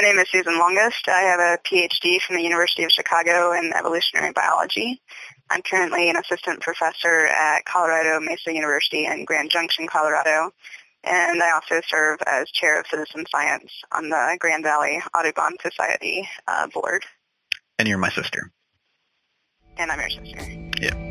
my name is Susan Longest. I have a PhD from the University of Chicago in evolutionary biology. I'm currently an assistant professor at Colorado Mesa University in Grand Junction, Colorado. And I also serve as chair of citizen science on the Grand Valley Audubon Society uh, board. And you're my sister. And I'm your sister. Yeah.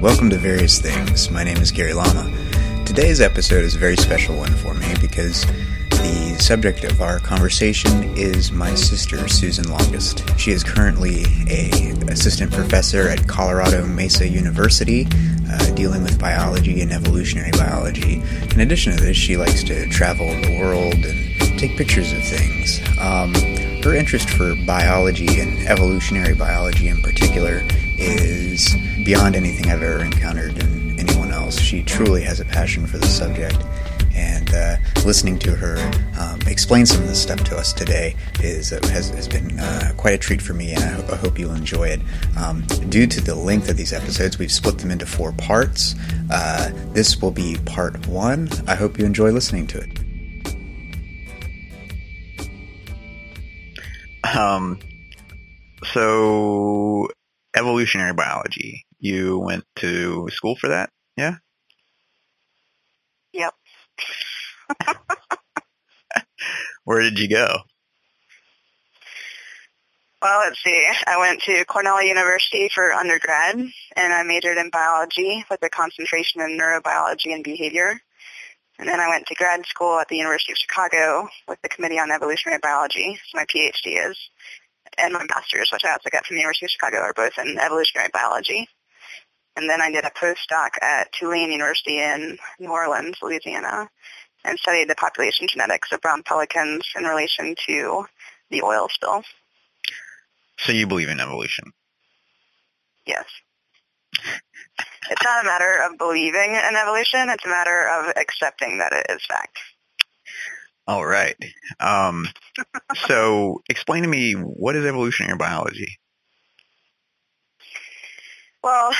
Welcome to Various Things. My name is Gary Lama. Today's episode is a very special one for me because the subject of our conversation is my sister, Susan Longest. She is currently a assistant professor at Colorado Mesa University, uh, dealing with biology and evolutionary biology. In addition to this, she likes to travel the world and take pictures of things. Um, her interest for biology and evolutionary biology in particular is beyond anything I've ever encountered in anyone else. She truly has a passion for the subject. And uh, listening to her um, explain some of this stuff to us today is uh, has, has, been uh, quite a treat for me, and I, ho- I hope you'll enjoy it. Um, due to the length of these episodes, we've split them into four parts. Uh, this will be part one. I hope you enjoy listening to it. Um, so evolutionary biology. You went to school for that, yeah? Yep. Where did you go? Well, let's see. I went to Cornell University for undergrad, and I majored in biology with a concentration in neurobiology and behavior. And then I went to grad school at the University of Chicago with the Committee on Evolutionary Biology, so my PhD is and my master's, which I also got from the University of Chicago, are both in evolutionary biology. And then I did a postdoc at Tulane University in New Orleans, Louisiana, and studied the population genetics of brown pelicans in relation to the oil spill. So you believe in evolution? Yes. It's not a matter of believing in evolution. It's a matter of accepting that it is fact. All right. Um, so explain to me what is evolutionary biology? Well,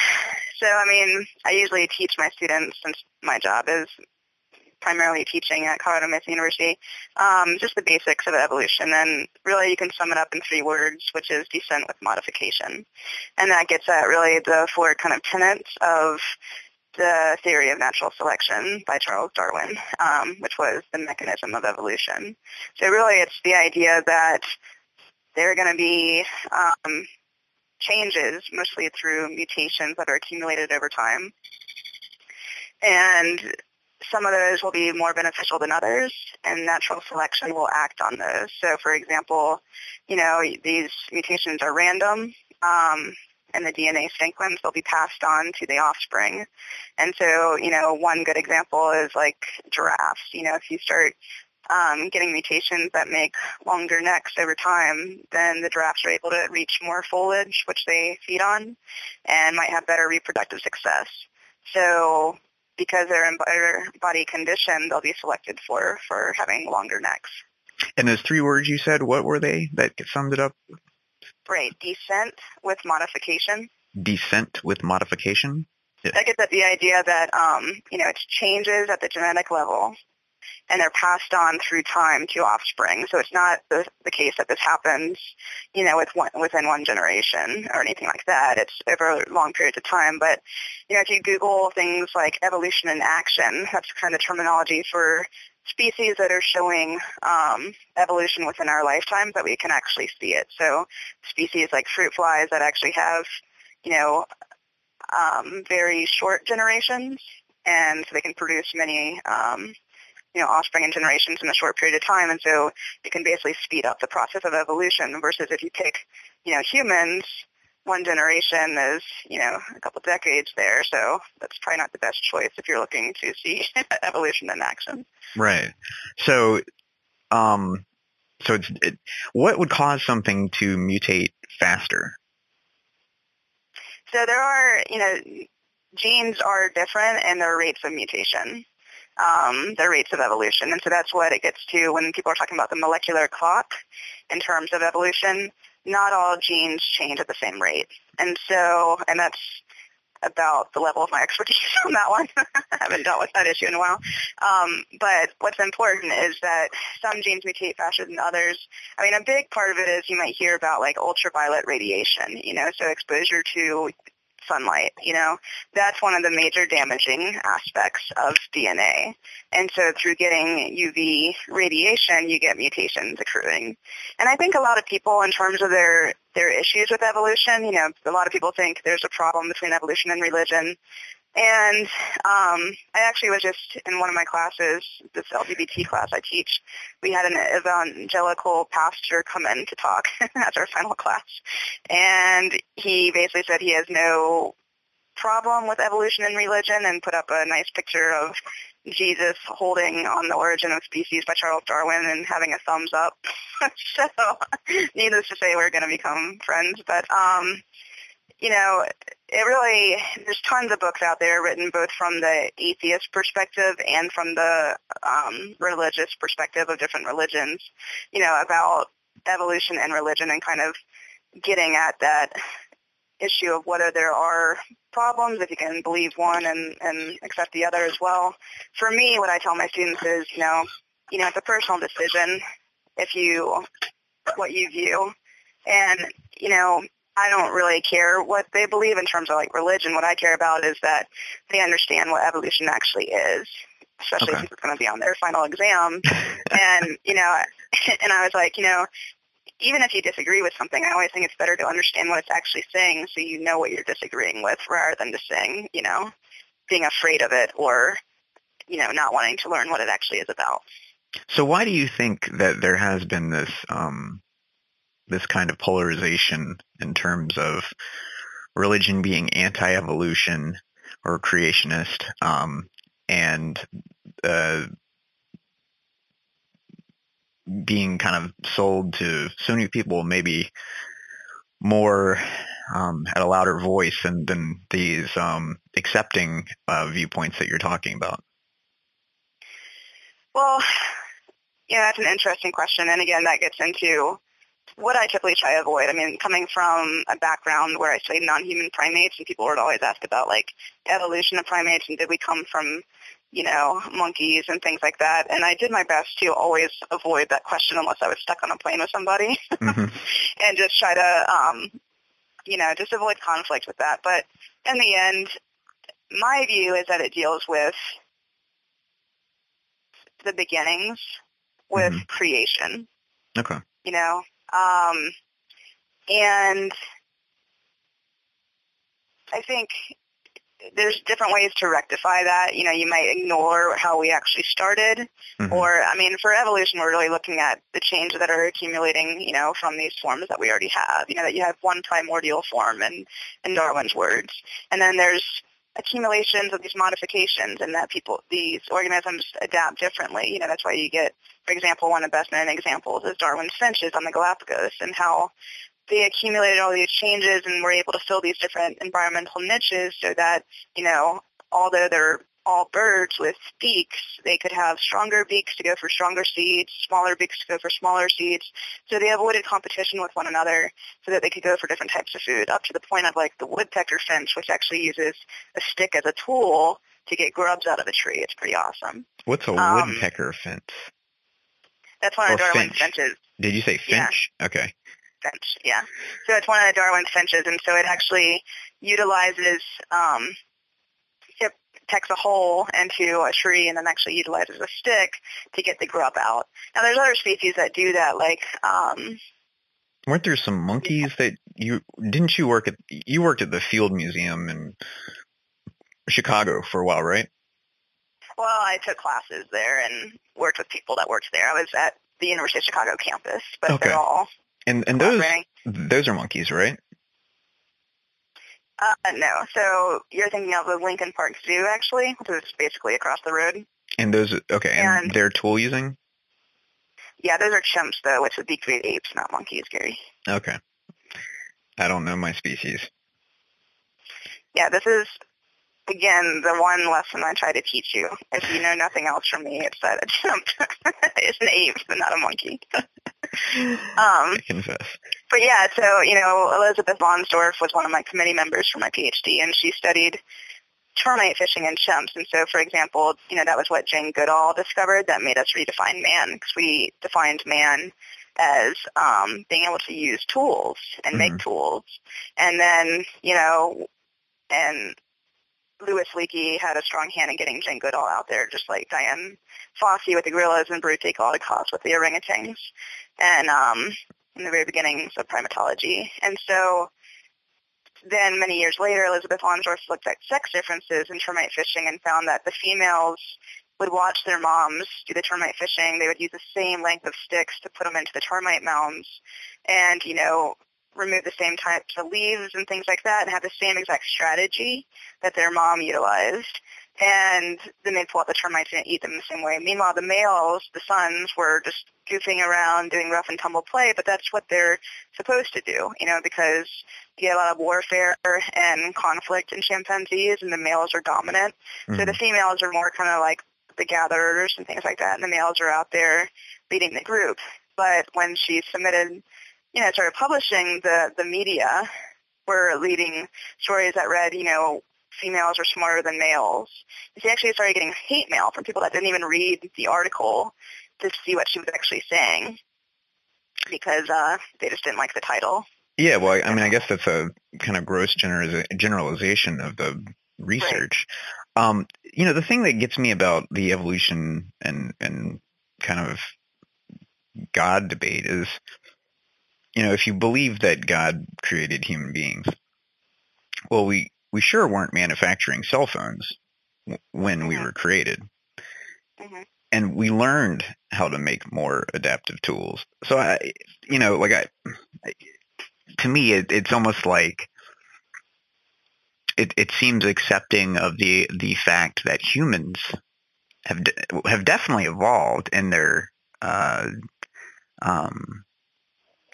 so I mean, I usually teach my students since my job is primarily teaching at Colorado Mesa University, um, just the basics of evolution. And really you can sum it up in three words, which is descent with modification. And that gets at really the four kind of tenets of the theory of natural selection by Charles Darwin, um, which was the mechanism of evolution. So really it's the idea that there are going to be um, changes, mostly through mutations that are accumulated over time. And some of those will be more beneficial than others, and natural selection will act on those. So, for example, you know, these mutations are random, um, and the DNA sequence will be passed on to the offspring. And so, you know, one good example is like giraffes. You know, if you start um, getting mutations that make longer necks over time, then the giraffes are able to reach more foliage, which they feed on, and might have better reproductive success. So because they're in better body condition, they'll be selected for, for having longer necks. And those three words you said, what were they that summed it up? Right, descent with modification. Descent with modification? Yeah. That gets at the idea that, um, you know, it's changes at the genetic level and they're passed on through time to offspring. So it's not the, the case that this happens, you know, with one, within one generation or anything like that. It's over long periods of time. But, you know, if you Google things like evolution in action, that's kind of terminology for species that are showing um, evolution within our lifetimes that we can actually see it. So species like fruit flies that actually have, you know, um, very short generations, and so they can produce many, um, you know, offspring and generations in a short period of time, and so it can basically speed up the process of evolution. Versus if you take, you know, humans, one generation is, you know, a couple decades there, so that's probably not the best choice if you're looking to see evolution in action. Right. So, um, so it's, it, what would cause something to mutate faster? So there are, you know, genes are different in their rates of mutation, um, their rates of evolution, and so that's what it gets to when people are talking about the molecular clock in terms of evolution not all genes change at the same rate. And so, and that's about the level of my expertise on that one. I haven't dealt with that issue in a while. Um, but what's important is that some genes mutate faster than others. I mean, a big part of it is you might hear about like ultraviolet radiation, you know, so exposure to sunlight, you know, that's one of the major damaging aspects of DNA. And so through getting UV radiation, you get mutations accruing. And I think a lot of people in terms of their, their issues with evolution, you know, a lot of people think there's a problem between evolution and religion. And um, I actually was just in one of my classes, this LGBT class I teach. We had an evangelical pastor come in to talk as our final class, and he basically said he has no problem with evolution and religion, and put up a nice picture of Jesus holding on the origin of species by Charles Darwin and having a thumbs up. so, needless to say, we're going to become friends. But um, you know, it really, there's tons of books out there written both from the atheist perspective and from the um, religious perspective of different religions, you know, about evolution and religion and kind of getting at that issue of whether there are problems, if you can believe one and, and accept the other as well. For me, what I tell my students is, you know, you know, it's a personal decision if you, what you view. And, you know, I don't really care what they believe in terms of like religion. What I care about is that they understand what evolution actually is, especially okay. since it's going to be on their final exam. and, you know, and I was like, you know, even if you disagree with something, I always think it's better to understand what it's actually saying so you know what you're disagreeing with rather than just saying, you know, being afraid of it or, you know, not wanting to learn what it actually is about. So why do you think that there has been this um, this kind of polarization in terms of religion being anti-evolution or creationist, um, and uh, being kind of sold to Sunni people maybe more um, at a louder voice than, than these um, accepting uh, viewpoints that you're talking about? Well, yeah, that's an interesting question. And again, that gets into what I typically try to avoid. I mean, coming from a background where I studied non-human primates, and people would always ask about like evolution of primates and did we come from, you know, monkeys and things like that. And I did my best to always avoid that question unless I was stuck on a plane with somebody, mm-hmm. and just try to, um, you know, just avoid conflict with that. But in the end, my view is that it deals with the beginnings with mm-hmm. creation. Okay. You know, um, and I think there's different ways to rectify that. You know, you might ignore how we actually started, mm-hmm. or I mean, for evolution, we're really looking at the change that are accumulating, you know, from these forms that we already have. You know, that you have one primordial form, in, in Darwin's words, and then there's accumulations of these modifications, and that people, these organisms adapt differently. You know, that's why you get for example, one of the best known examples is Darwin's finches on the Galapagos and how they accumulated all these changes and were able to fill these different environmental niches so that, you know, although they're all birds with beaks, they could have stronger beaks to go for stronger seeds, smaller beaks to go for smaller seeds. So they avoided competition with one another so that they could go for different types of food, up to the point of like the woodpecker finch, which actually uses a stick as a tool to get grubs out of a tree. It's pretty awesome. What's a um, woodpecker finch? That's one of Darwin's finch. finches. Did you say finch? Yeah. Okay. Finch, yeah. So it's one of the Darwin's finches, and so it actually utilizes, um, pecks a hole into a tree and then actually utilizes a stick to get the grub out. Now there's other species that do that, like, um, Weren't there some monkeys that you didn't you work at you worked at the Field Museum in Chicago for a while, right? Well, I took classes there and worked with people that worked there. I was at the University of Chicago campus, but okay. they're all and and those those are monkeys, right? Uh, no. So you're thinking of the Lincoln Park Zoo, actually, which is basically across the road. And those, okay, and, and they're tool using? Yeah, those are chimps, though, which would be great apes, not monkeys, Gary. Okay. I don't know my species. Yeah, this is again, the one lesson I try to teach you, if you know nothing else from me, it's that a chimp is an ape, but not a monkey. um, I confess. but yeah, so you know, Elizabeth Lonsdorf was one of my committee members for my PhD, and she studied termite fishing in chimps. And so, for example, you know, that was what Jane Goodall discovered that made us redefine man, because we defined man as um, being able to use tools and make Mhm. tools, and then you know, and Louis Leakey had a strong hand in getting Jane Goodall out there, just like Dian Fossey with the gorillas and Biruté Galdikas with the orangutans, and um, in the very beginnings of primatology. And so then many years later, Elizabeth Lonsdorf looked at sex differences in termite fishing and found that the females would watch their moms do the termite fishing. They would use the same length of sticks to put them into the termite mounds and, you know, remove the same types of leaves and things like that and have the same exact strategy that their mom utilized. And then they'd pull out the termites and eat them the same way. Meanwhile, the males, the sons, were just goofing around, doing rough and tumble play, but that's what they're supposed to do, you know, because you get a lot of warfare and conflict in chimpanzees, and the males are dominant. So the Mhm. females are more kind of like the gatherers and things like that, and the males are out there leading the group. But when she submitted, you know, started publishing, the the media were leading stories that read, you know, females are smarter than males. And she actually started getting hate mail from people that didn't even read the article to see what she was actually saying because uh, they just didn't like the title. Yeah, well, I, mean, I guess that's a kind of gross generaliza- generalization of the research. Um, you know, the thing that gets me about the evolution and and kind of God debate is, you know, if you believe that God created human beings, well, we we sure weren't manufacturing cell phones when we Mhm. were created hmm and we learned how to make more adaptive tools. So I, you know, like I, I to me, it, it's almost like it, it seems accepting of the the fact that humans have de- have definitely evolved in their uh, um,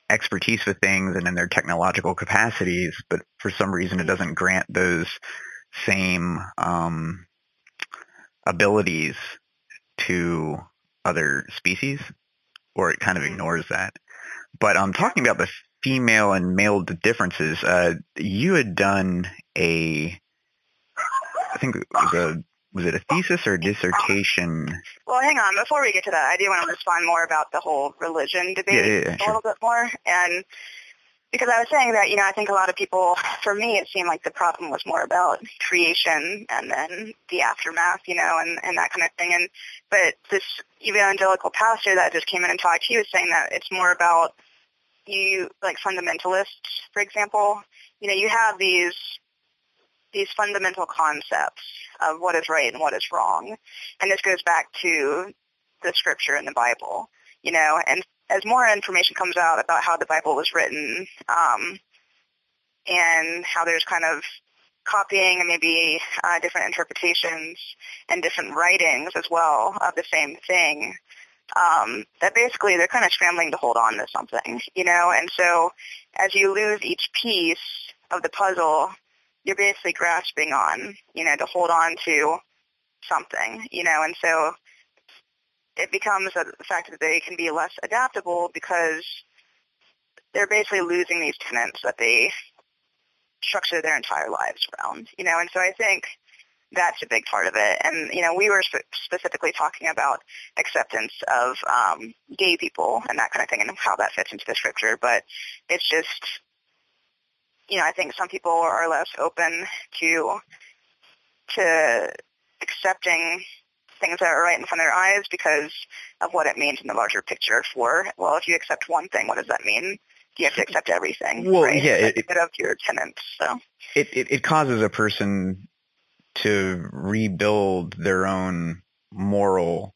expertise with things and in their technological capacities, but for some reason it doesn't grant those same um, abilities to other species, or it kind of ignores that. But um, talking about the female and male differences, uh, you had done a, I think it was a, was it a thesis or a dissertation? Well, hang on. Before we get to that, I do want to respond more about the whole religion debate Yeah, yeah, yeah, a sure. little bit more. And because I was saying that, you know, I think a lot of people, for me, it seemed like the problem was more about creation and then the aftermath, you know, and, and that kind of thing. And but this evangelical pastor that just came in and talked, he was saying that it's more about you, like fundamentalists, for example. You know, you have these these fundamental concepts of what is right and what is wrong. And this goes back to the scripture in the Bible, you know, and as more information comes out about how the Bible was written, um, and how there's kind of copying and maybe uh, different interpretations and different writings as well of the same thing, um, that basically they're kind of scrambling to hold on to something, you know, and so as you lose each piece of the puzzle, you're basically grasping on, you know, to hold on to something, you know, and so it becomes a, fact that they can be less adaptable because they're basically losing these tenants that they structure their entire lives around, you know, and so I think that's a big part of it. And, you know, we were spe- specifically talking about acceptance of um, gay people and that kind of thing and how that fits into the scripture, but it's just, you know, I think some people are less open to to accepting things that are right in front of their eyes because of what it means in the larger picture for, well, if you accept one thing, what does that mean? You have to accept everything, Well, right? yeah, it- Instead of your tenants, so. It, it, it causes a person to rebuild their own moral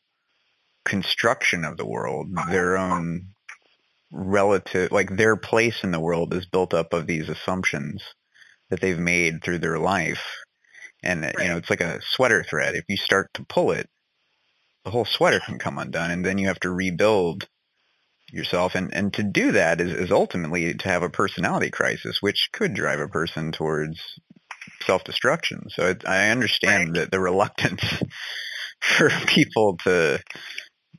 construction of the world, their own relative, like their place in the world is built up of these assumptions that they've made through their life. And, uh, you know, it's like a sweater thread. If you start to pull it, the whole sweater can come undone and then you have to rebuild yourself. And, and to do that is, is ultimately to have a personality crisis, which could drive a person towards self-destruction. So it, I understand Right. that the reluctance for people to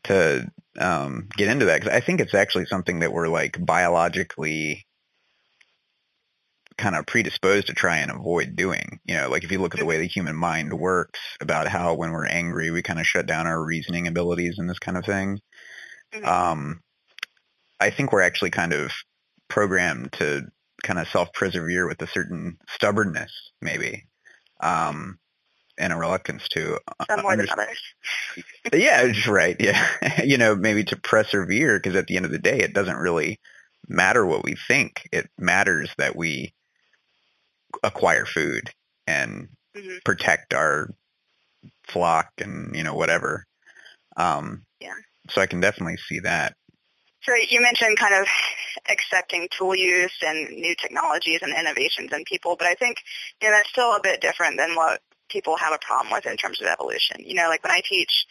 to um, get into that because I think it's actually something that we're like biologically kind of predisposed to try and avoid doing. You know, like if you look at the way the human mind works about how when we're angry we kind of shut down our reasoning abilities and this kind of thing. Mhm. Um, I think we're actually kind of programmed to kind of self-persevere with a certain stubbornness, maybe, um, and a reluctance to Some more than understand. others. Yeah, it's right. Yeah, you know, maybe to persevere because at the end of the day, it doesn't really matter what we think. It matters that we acquire food and hmm protect our flock and you know whatever. Um, Yeah. So I can definitely see that. So you mentioned kind of accepting tool use and new technologies and innovations in people, but I think you know that's still a bit different than what people have a problem with in terms of evolution. You know, like when I teach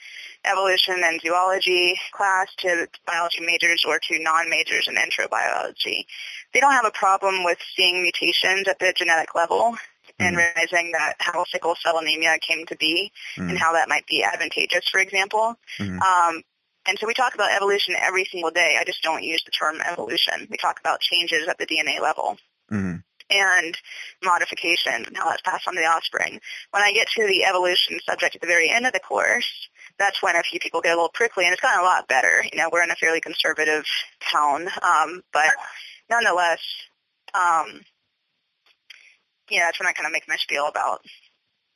evolution and zoology class to biology majors or to non-majors in intro biology, they don't have a problem with seeing mutations at the genetic level and Mhm. realizing that how sickle cell anemia came to be and Mm, how that might be advantageous, for example. mhm, Um, and so we talk about evolution every single day. I just don't use the term evolution. We talk about changes at the DNA level mhm, and modifications and how that's passed on to the offspring. When I get to the evolution subject at the very end of the course, that's when a few people get a little prickly, and it's gotten a lot better. You know, we're in a fairly conservative town, um, but nonetheless, um, you know, that's when I kind of make my spiel about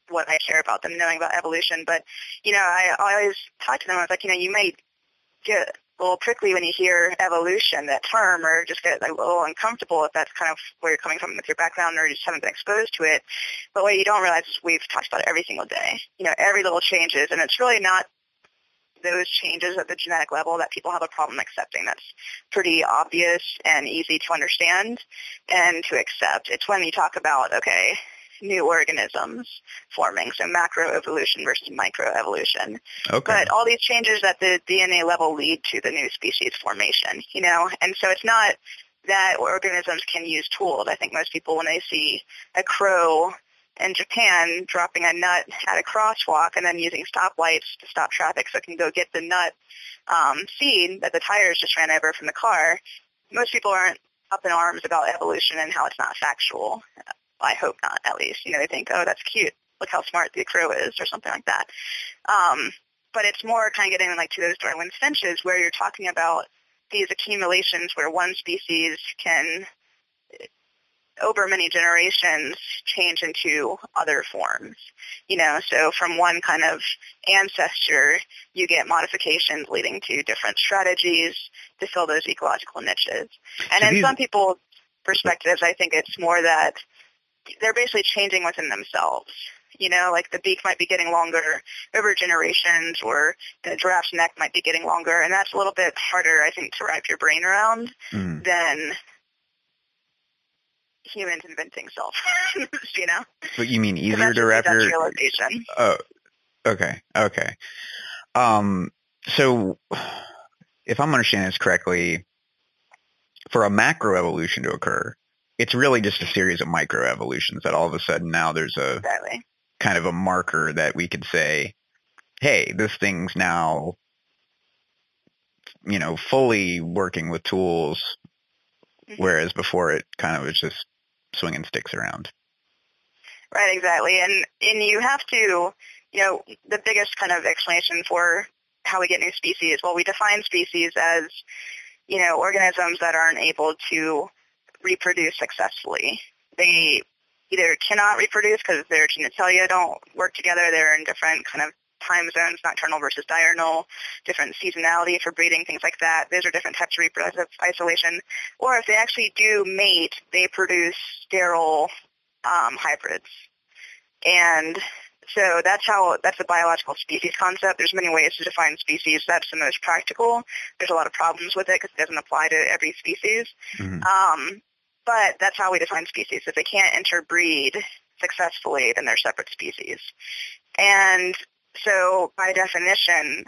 what I care about them knowing about evolution. But you know, I, I always talk to them. I was like, you know, you might get a little prickly when you hear evolution, that term, or just get a little uncomfortable if that's kind of where you're coming from with your background or you just haven't been exposed to it. But what you don't realize is we've talked about it every single day. You know, every little changes, and it's really not those changes at the genetic level that people have a problem accepting. That's pretty obvious and easy to understand and to accept. It's when you talk about, okay, new organisms forming, so macroevolution versus microevolution. Okay. But all these changes at the DNA level lead to the new species formation, you know, and so it's not that organisms can use tools. I think most people, when they see a crow in Japan dropping a nut at a crosswalk and then using stoplights to stop traffic so it can go get the nut um, seed that the tires just ran over from the car, most people aren't up in arms about evolution and how it's not factual. I hope not, at least. You know, they think, oh, that's cute. Look how smart the crow is, or something like that. Um, but it's more kind of getting like to those Darwin finches where you're talking about these accumulations where one species can, over many generations, change into other forms. You know, so from one kind of ancestor, you get modifications leading to different strategies to fill those ecological niches. And So in these- some people's perspectives, I think it's more that they're basically changing within themselves. You know, like the beak might be getting longer over generations or the giraffe's neck might be getting longer and that's a little bit harder, I think, to wrap your brain around Mhm. than humans inventing self, you know? But you mean easier to wrap your. Oh, okay, okay. Um, so if I'm understanding this correctly, for a macroevolution to occur, it's really just a series of microevolutions that all of a sudden now there's a Exactly. kind of a marker that we could say, hey, this thing's now, you know, fully working with tools, Mhm. whereas before it kind of was just swinging sticks around. Right, exactly. And and you have to, you know, the biggest kind of explanation for how we get new species, well, we define species as, you know, organisms that aren't able to reproduce successfully. They either cannot reproduce because their genitalia don't work together. They're in different kind of time zones, nocturnal versus diurnal, different seasonality for breeding, things like that. Those are different types of reproductive isolation. Or if they actually do mate, they produce sterile um, hybrids. And so that's how, that's the biological species concept. There's many ways to define species. That's the most practical. There's a lot of problems with it because it doesn't apply to every species. Mhm. Um, but that's how we define species. If they can't interbreed successfully, then they're separate species. And so by definition,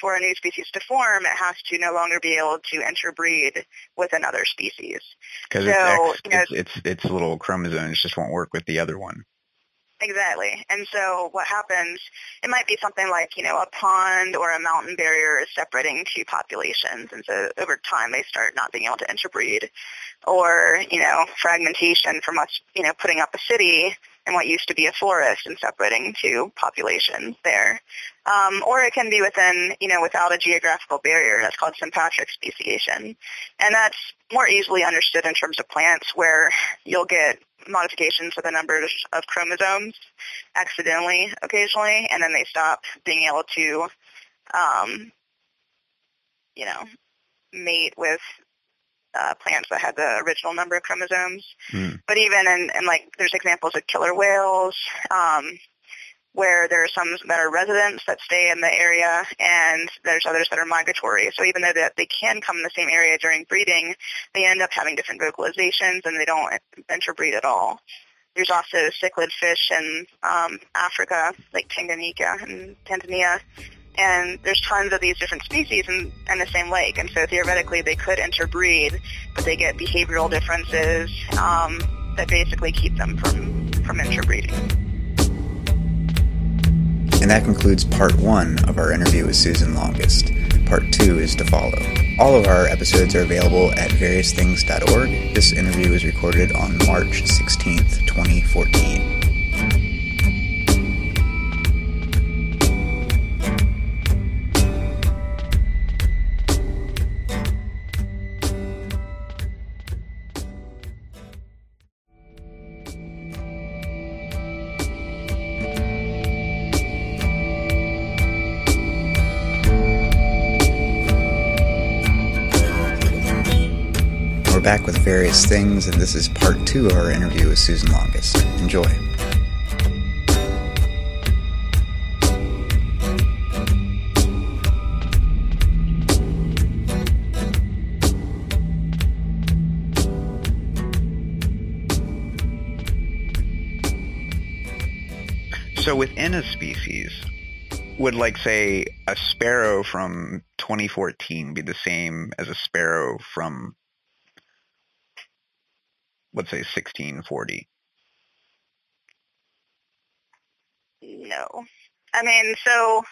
for a new species to form, it has to no longer be able to interbreed with another species. Because So, it's, you know- it's, it's, its little chromosomes just won't work with the other one. Exactly. And so what happens, it might be something like, you know, a pond or a mountain barrier is separating two populations. And so over time they start not being able to interbreed. Or, you know, fragmentation from us, you know, putting up a city in what used to be a forest and separating two populations there. Um, or it can be within, you know, without a geographical barrier. That's called sympatric speciation. And that's more easily understood in terms of plants where you'll get modifications with the number of chromosomes accidentally occasionally, and then they stop being able to, um, you know, mate with uh, plants that had the original number of chromosomes. Mm. But even in, in like, there's examples of killer whales, um, where there are some that are residents that stay in the area and there's others that are migratory. So even though that they can come in the same area during breeding, they end up having different vocalizations and they don't interbreed at all. There's also cichlid fish in um, Africa, like Tanganyika and Tanzania, and there's tons of these different species in, in the same lake. And so theoretically they could interbreed, but they get behavioral differences um, that basically keep them from, from interbreeding. And that concludes part one of our interview with Susan Longest. Part two is to follow. All of our episodes are available at variousthings.org. This interview was recorded on March 16th, 2014. Back with various things, and this is part two of our interview with Susan Longest. Enjoy. So within a species, would like say a sparrow from 2014 be the same as a sparrow from let's say 1640? No. I mean, so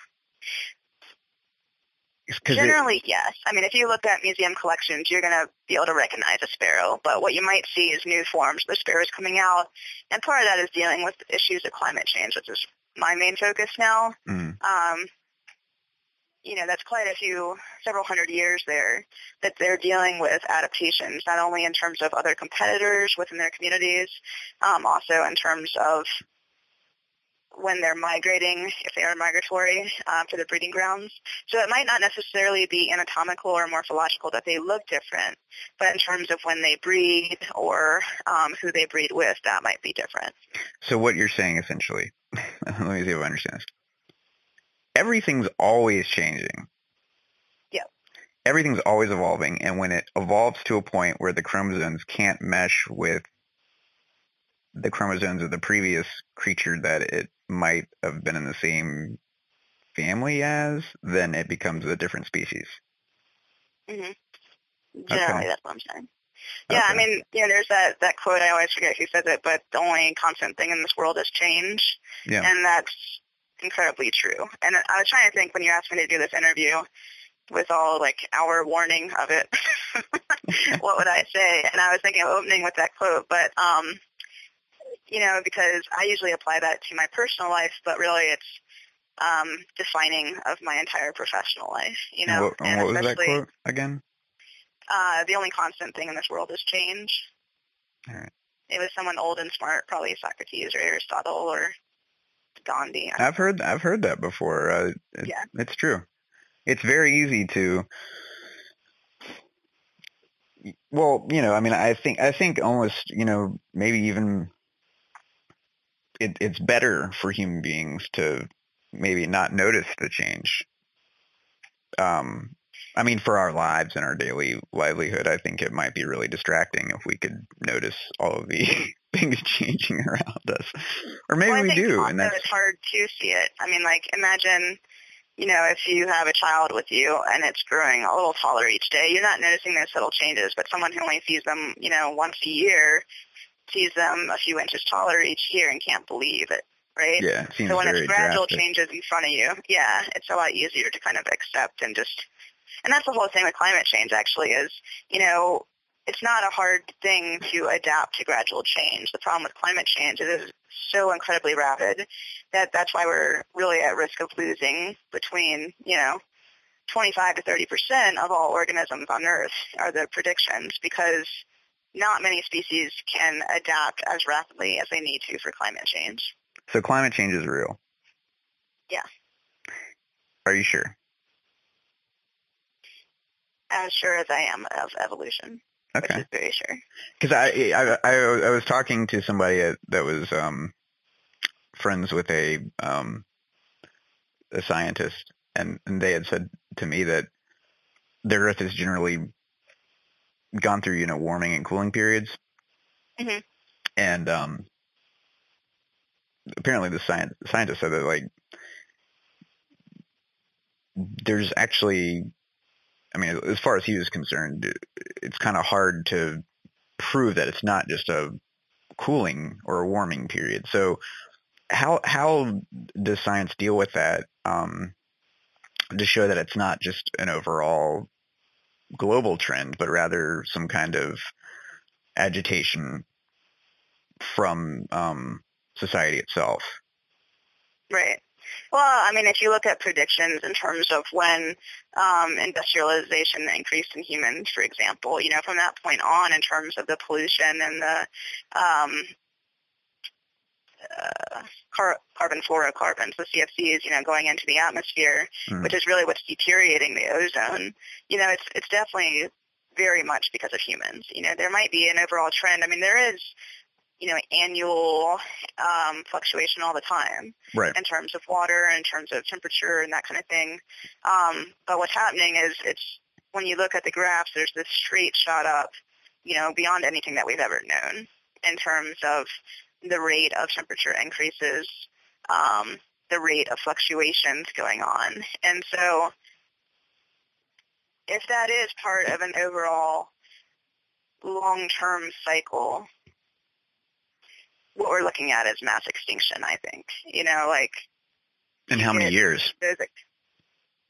generally, it, yes. I mean, if you look at museum collections, you're going to be able to recognize a sparrow. But what you might see is new forms. The sparrows coming out, and part of that is dealing with issues of climate change, which is my main focus now. Mm. Um, you know, that's quite a few, several hundred years there that they're dealing with adaptations, not only in terms of other competitors within their communities, um, also in terms of when they're migrating, if they are migratory, um, for the breeding grounds. So it might not necessarily be anatomical or morphological that they look different, but in terms of when they breed or um, who they breed with, that might be different. So what you're saying essentially, let me see if I understand this everything's always changing. Yeah. Everything's always evolving, and when it evolves to a point where the chromosomes can't mesh with the chromosomes of the previous creature that it might have been in the same family as, then it becomes a different species. hmm Generally, okay. that's what I'm saying. Yeah, okay. I mean, you know, there's that that quote. I always forget who says it, but the only constant thing in this world is change, yeah. and that's incredibly true. And I was trying to think when you asked me to do this interview with all like our warning of it, what would I say? And I was thinking of opening with that quote, but um, you know, because I usually apply that to my personal life, but really it's um, defining of my entire professional life. You know, and what, and what was that quote again? Uh, the only constant thing in this world is change. All right. It was someone old and smart, probably Socrates or Aristotle or Gandhi. I've heard I've heard that before. Uh, it, yeah, it's true. It's very easy to. Well, you know, I mean, I think I think almost, you know, maybe even it, it's better for human beings to maybe not notice the change. Um, I mean, for our lives and our daily livelihood, I think it might be really distracting if we could notice all of the things changing around us. Or maybe well, we do. and that's... it's hard to see it. I mean, like, imagine, you know, if you have a child with you and it's growing a little taller each day, you're not noticing those subtle changes, but someone who only sees them, you know, once a year sees them a few inches taller each year and can't believe it right? Yeah, it so when it's gradual drastic. changes in front of you, yeah, it's a lot easier to kind of accept and just, and that's the whole thing with climate change actually is, you know, it's not a hard thing to adapt to gradual change. The problem with climate change is it is so incredibly rapid that that's why we're really at risk of losing between, you know, 25 to 30 percent of all organisms on Earth are the predictions because not many species can adapt as rapidly as they need to for climate change. So climate change is real. Yeah. Are you sure? As sure as I am of evolution, which Okay. is very sure. Because I, I I I was talking to somebody that- that was um friends with a um a scientist, and, and they had said to me that the Earth has generally gone through you know warming and cooling periods, Mhm. and um apparently the science scientist said that like there's actually I mean, as far as he was concerned, it's kind of hard to prove that it's not just a cooling or a warming period. So, how how does science deal with that um, to show that it's not just an overall global trend, but rather some kind of agitation from um, society itself? Right. Well, I mean, if you look at predictions in terms of when um, industrialization increased in humans, for example, you know, from that point on, in terms of the pollution and the um, uh, car- carbon fluorocarbons, the CFCs, you know, going into the atmosphere, Mhm. which is really what's deteriorating the ozone. You know, it's it's definitely very much because of humans. You know, there might be an overall trend. I mean, there is, you know, annual um, fluctuation all the time Right. in terms of water, in terms of temperature, and that kind of thing. Um, but what's happening is it's when you look at the graphs, there's this straight shot up, you know, beyond anything that we've ever known in terms of the rate of temperature increases, um, the rate of fluctuations going on, and so if that is part of an overall long-term cycle, what we're looking at is mass extinction, I think. You know, like In how many years? there's a,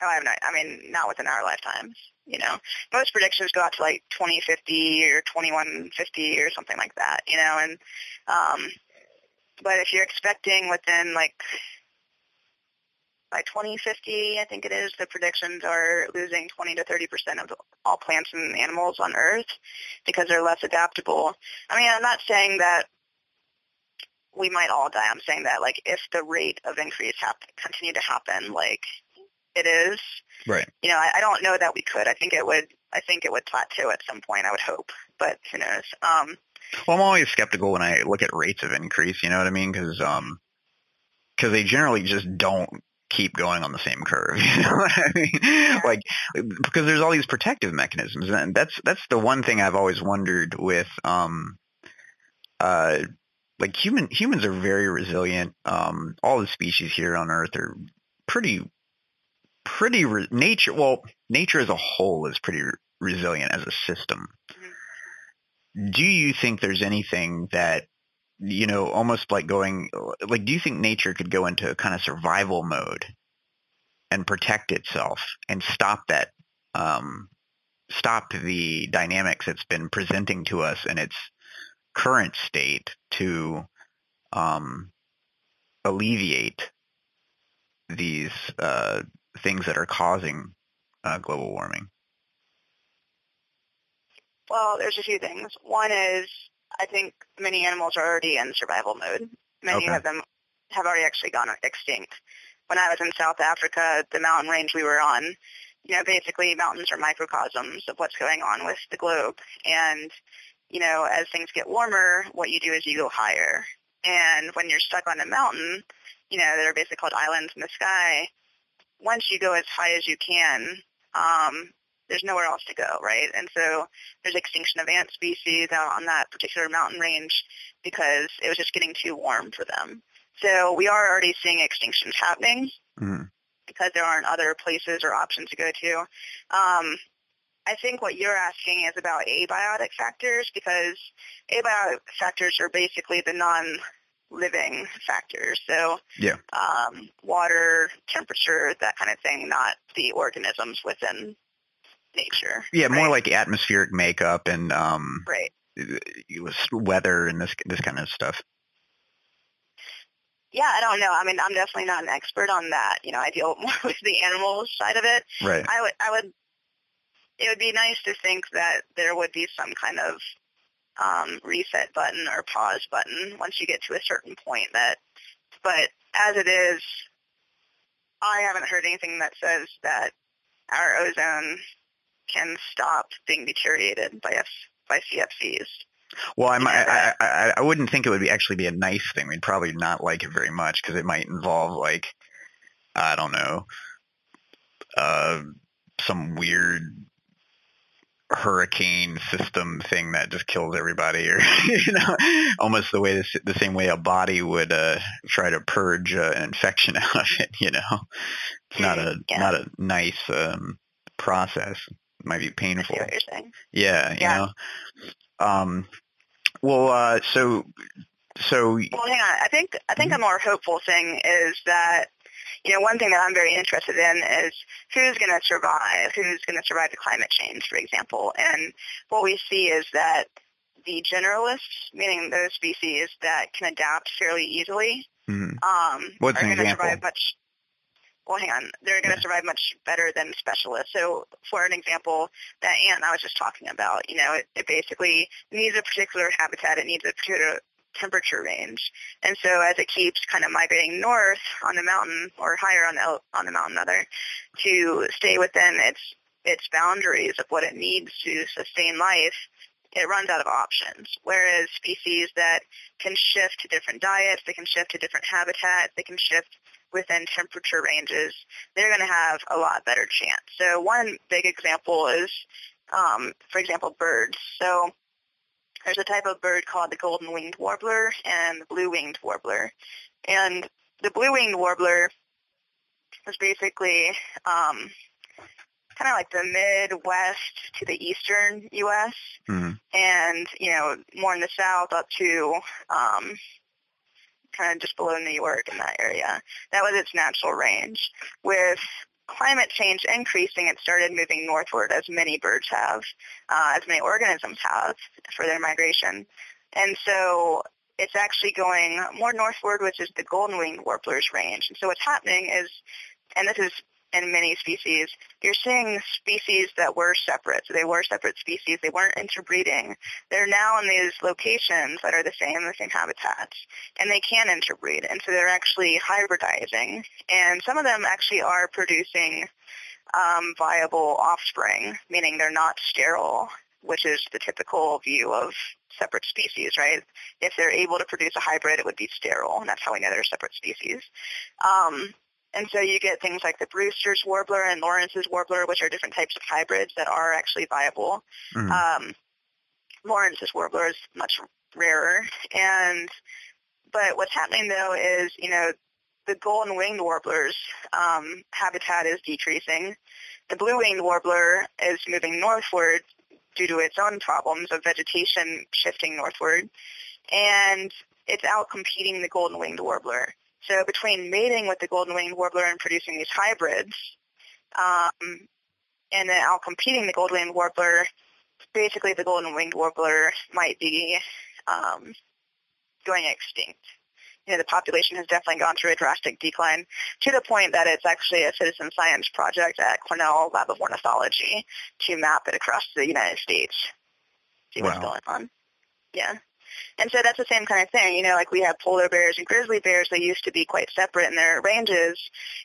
oh, I have not, I mean, not within our lifetimes, you know. Most predictions go out to like 2050 or 2150 or something like that, you know, and, um, but if you're expecting within like, by 2050, I think it is, the predictions are losing 20 to 30 percent of all plants and animals on Earth because they're less adaptable. I mean, I'm not saying that we might all die. I'm saying that like if the rate of increase hap- continue to happen like it is, Right. you know, I, I don't know that we could. I think it would. I think it would plateau at some point. I would hope, but who knows? Um, Well, I'm always skeptical when I look at rates of increase. You know what I mean? Because um, cause they generally just don't keep going on the same curve. You know what I mean? Like because there's all these protective mechanisms, and that's that's the one thing I've always wondered with um, uh, like human humans are very resilient. Um, all the species here on Earth are pretty pretty re- nature. Well, nature as a whole is pretty re- resilient as a system. Do you think there's anything that you know, almost like going, like, do you think nature could go into a kind of survival mode and protect itself and stop that, um, stop the dynamics it's been presenting to us in its current state to, um, alleviate these, uh, things that are causing, uh, global warming? well, there's a few things. One is I think many animals are already in survival mode. Many Okay. of them have already actually gone extinct. When I was in South Africa, the mountain range we were on, you know, basically mountains are microcosms of what's going on with the globe. And, you know, as things get warmer, what you do is you go higher. And when you're stuck on a mountain, you know, that are basically called islands in the sky, once you go as high as you can, um, there's nowhere else to go, right? And so there's extinction of ant species out on that particular mountain range because it was just getting too warm for them. So we are already seeing extinctions happening Mhm. because there aren't other places or options to go to. Um, I think what you're asking is about abiotic factors because abiotic factors are basically the non living factors. So Yeah. um, water, temperature, that kind of thing, not the organisms within nature. Yeah, more right? like atmospheric makeup and um, right. weather and this this kind of stuff. Yeah, I don't know. I mean, I'm definitely not an expert on that. You know, I deal more with the animal side of it. Right. I would, I would, it would be nice to think that there would be some kind of um, reset button or pause button once you get to a certain point. That, but as it is, I haven't heard anything that says that our ozone can stop being deteriorated by F, by CFCs. Well, I'm, I, I, I, I wouldn't think it would be actually be a nice thing. We'd probably not like it very much because it might involve like, I don't know, uh, some weird hurricane system thing that just kills everybody, or you know, almost the way the, the same way a body would uh, try to purge uh, an infection out of it. You know, it's not a Yeah. not a nice um, process. It might be painful. what you're saying. Yeah, you Yeah. know. Um, well, uh, so, so, Well, hang on. I think I think a more hopeful thing is that you know one thing that I'm very interested in is who's going to survive, who's going to survive the climate change, for example. And what we see is that the generalists, meaning those species that can adapt fairly easily, mhm. um, What's are going to survive much. Well, hang on. They're going to Yeah. survive much better than specialists. So, for an example, that ant I was just talking about, you know, it, it basically needs a particular habitat. It needs a particular temperature range. And so as it keeps kind of migrating north on the mountain or higher on the on the mountain rather to stay within its its boundaries of what it needs to sustain life, it runs out of options. Whereas species that can shift to different diets, they can shift to different habitats, they can shift within temperature ranges, they're going to have a lot better chance. So one big example is, um, for example, birds. So there's a type of bird called the golden-winged warbler and the blue-winged warbler. And the blue-winged warbler is basically um, kind of like the Midwest to the eastern U.S. Mhm. and, you know, more in the south up to um, kind of just below New York in that area. That was its natural range. With climate change increasing, it started moving northward, as many birds have, uh, as many organisms have for their migration. And so it's actually going more northward, which is the golden-winged warbler's range. And so what's happening is, and this is in many species, you're seeing species that were separate. So they were separate species. They weren't interbreeding. They're now in these locations that are the same, the same habitats, and they can interbreed. And so they're actually hybridizing. And some of them actually are producing um, viable offspring, meaning they're not sterile, which is the typical view of separate species, right? If they're able to produce a hybrid, it would be sterile, and that's how we know they're separate species. Um, and so you get things like the Brewster's warbler and Lawrence's warbler, which are different types of hybrids that are actually viable. Mhm. Um, Lawrence's warbler is much rarer, and but what's happening though is you know the golden winged warbler's um, habitat is decreasing. The blue winged warbler is moving northward due to its own problems of vegetation shifting northward, and it's out competing the golden winged warbler. So between mating with the golden winged warbler and producing these hybrids, um, and then out competing the golden winged warbler, basically the golden winged warbler might be um, going extinct. You know, the population has definitely gone through a drastic decline to the point that it's actually a citizen science project at Cornell Lab of Ornithology to map it across the United States, see what's Wow. going on. Yeah. And so that's the same kind of thing. You know, like we have polar bears and grizzly bears. They used to be quite separate in their ranges,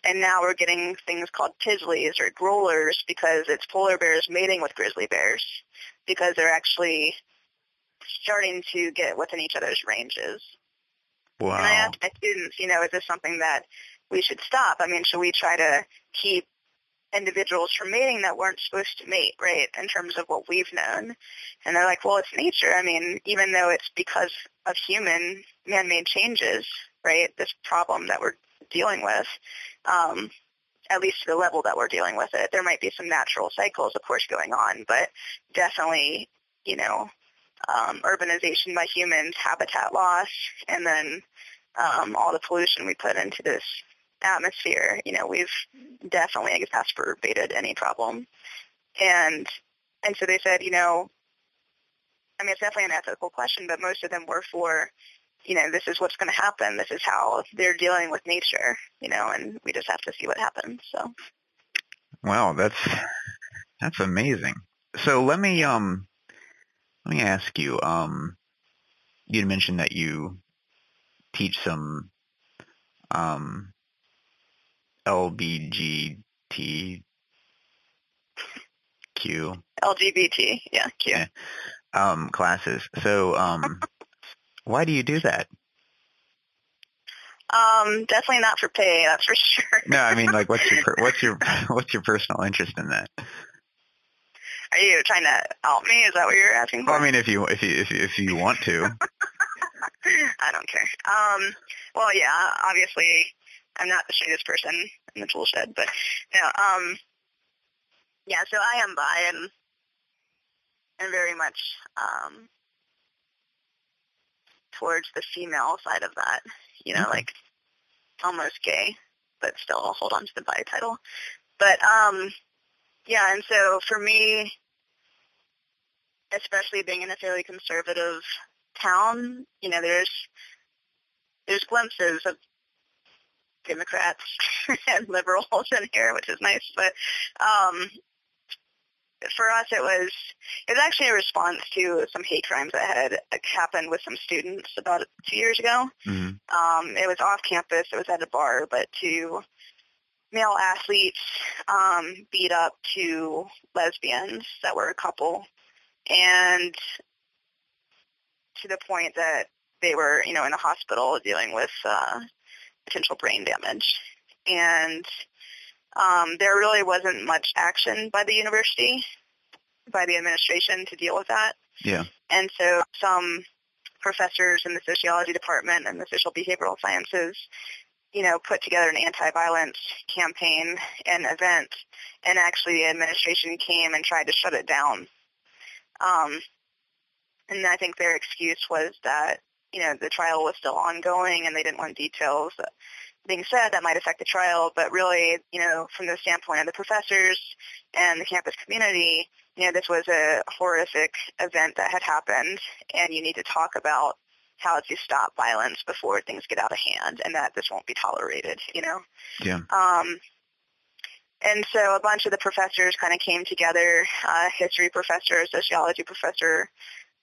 and now we're getting things called pizzlies or grolars because it's polar bears mating with grizzly bears because they're actually starting to get within each other's ranges. Wow. And I asked my students, you know, is this something that we should stop? I mean, should we try to keep individuals from mating that weren't supposed to mate, right, in terms of what we've known? And they're like, well, it's nature. I mean, even though it's because of human man-made changes, right, this problem that we're dealing with, um, at least to the level that we're dealing with it, there might be some natural cycles, of course, going on, but definitely, you know, um, urbanization by humans, habitat loss, and then um, all the pollution we put into this atmosphere, you know, we've definitely I guess, any problem. And and so they said, you know, I mean, it's definitely an ethical question, but most of them were for, you know, this is what's going to happen. This is how they're dealing with nature, you know, and we just have to see what happens. So. Wow, that's that's amazing. So let me um let me ask you um you mentioned that you teach some um LBGTQ LGBT, yeah, Q. Yeah. Um, classes. So, um, why do you do that? Um, definitely not for pay, that's for sure. no, I mean, like, what's your what's your what's your personal interest in that? Are you trying to help me? Is that what you're asking? For? Well, I mean, if you if you if you, if you want to. I don't care. Um, well, yeah, obviously, I'm not the straightest person in the tool shed, but no, um, yeah. So I am bi and and very much um, towards the female side of that. You know, mm-hmm. like almost gay, but still hold on to the bi title. But um, yeah, and so for me, especially being in a fairly conservative town, you know, there's there's glimpses of Democrats and liberals in here, which is nice. But um, for us, it was it was actually a response to some hate crimes that had happened with some students about two years ago. Mm-hmm. Um, it was off campus. It was at a bar, but two male athletes um, beat up two lesbians that were a couple, and to the point that they were, you know, in a hospital dealing with uh, potential brain damage. And um, there really wasn't much action by the university, by the administration to deal with that. Yeah. And so some professors in the sociology department and the social behavioral sciences, you know, put together an anti-violence campaign and event, and actually the administration came and tried to shut it down. Um, and I think their excuse was that, you know, the trial was still ongoing and they didn't want details being said that might affect the trial, but really, you know, from the standpoint of the professors and the campus community, you know, this was a horrific event that had happened and you need to talk about how to stop violence before things get out of hand and that this won't be tolerated, you know? Yeah. Um, and so a bunch of the professors kind of came together, uh, history professor, sociology professor,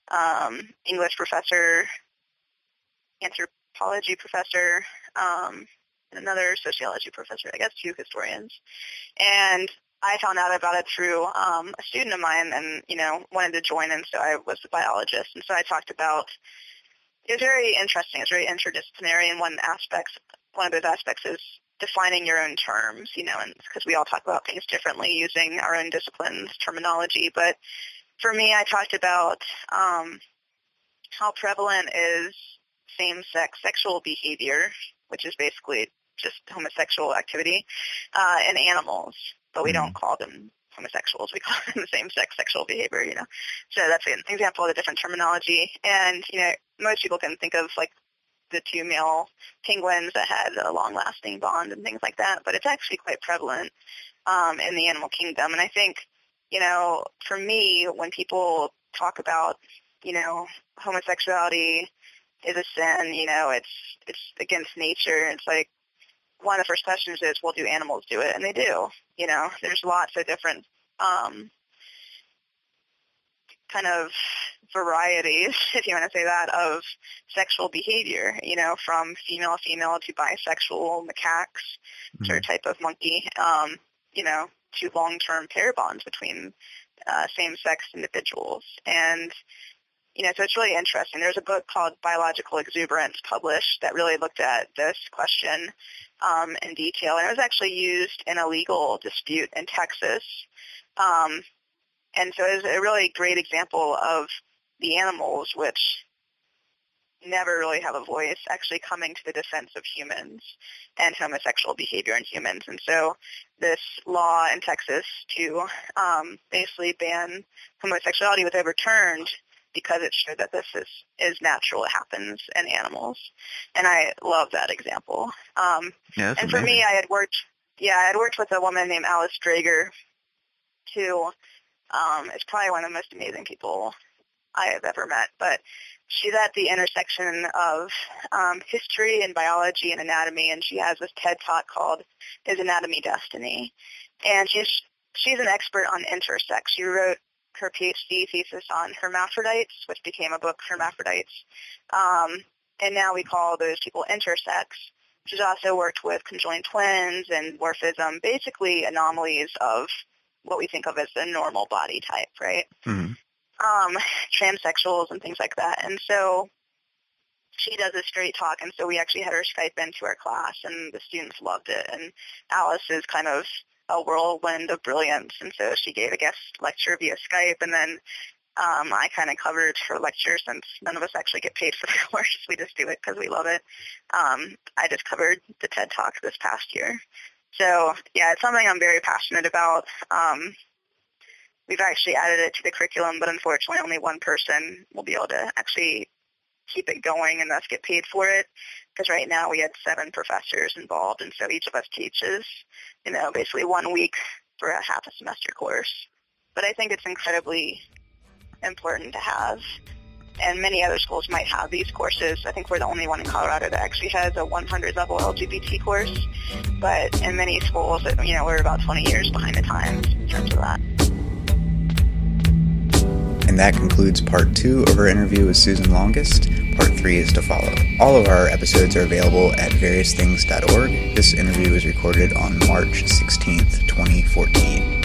um, English professor, anthropology professor, um, and another sociology professor, I guess two historians. And I found out about it through um, a student of mine and, you know, wanted to join and so I was a biologist. And so I talked about, it was very interesting, it's very interdisciplinary and one aspect, one of those aspects is defining your own terms, you know, because we all talk about things differently using our own disciplines terminology. But for me, I talked about um, how prevalent is same-sex sexual behavior, which is basically just homosexual activity, uh, in animals, but we don't mm-hmm. call them homosexuals. We call them the same-sex sexual behavior, you know. So that's an example of the different terminology. And, you know, most people can think of, like, the two male penguins that had a long-lasting bond and things like that, but it's actually quite prevalent um, in the animal kingdom. And I think you know, for me, when people talk about, you know, homosexuality is a sin, you know, it's it's against nature. It's like one of the first questions is, well, do animals do it? And they do. You know, there's lots of different um, kind of varieties, if you want to say that, of sexual behavior, you know, from female female to bisexual macaques, mm-hmm. sort of type of monkey, um, you know, to long-term pair bonds between uh, same-sex individuals. And, you know, so it's really interesting. There's a book called Biological Exuberance published that really looked at this question um, in detail. And it was actually used in a legal dispute in Texas. Um, and so it was a really great example of the animals, which never really have a voice actually coming to the defense of humans and homosexual behavior in humans. And so this law in Texas to um, basically ban homosexuality was overturned because it showed that this is, is natural. It happens in animals. And I love that example. Um, Yeah, and for amazing. me, I had worked, yeah, I had worked with a woman named Alice Dreger, who um, is probably one of the most amazing people I have ever met. But she's at the intersection of um, history and biology and anatomy, and she has this TED talk called "Is Anatomy Destiny?" And she's she's an expert on intersex. She wrote her PhD thesis on hermaphrodites, which became a book, Hermaphrodites. Um, and now we call those people intersex. She's also worked with conjoined twins and dwarfism, basically anomalies of what we think of as the normal body type, right? Mhm. Um, transsexuals and things like that. And so she does a straight talk, and so we actually had her Skype into our class, and the students loved it. And Alice is kind of a whirlwind of brilliance, and so she gave a guest lecture via Skype, and then um, I kind of covered her lecture since none of us actually get paid for the course. We just do it because we love it. Um, I just covered the TED Talk this past year. So yeah, it's something I'm very passionate about. Um, we've actually added it to the curriculum, but unfortunately only one person will be able to actually keep it going and thus get paid for it. Because right now we had seven professors involved, and so each of us teaches, you know, basically one week for a half a semester course. But I think it's incredibly important to have. And many other schools might have these courses. I think we're the only one in Colorado that actually has a 100 level LGBT course. But in many schools, you know, we're about 20 years behind the times in terms of that. And that concludes part two of our interview with Susan Longest. Part three is to follow. All of our episodes are available at variousthings.org. This interview was recorded on March 16th, 2014.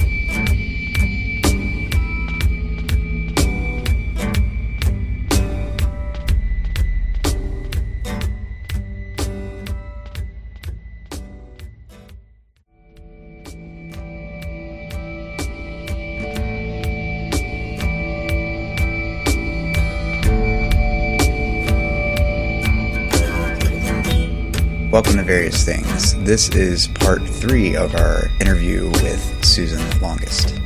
Things. This is part three of our interview with Susan Longest.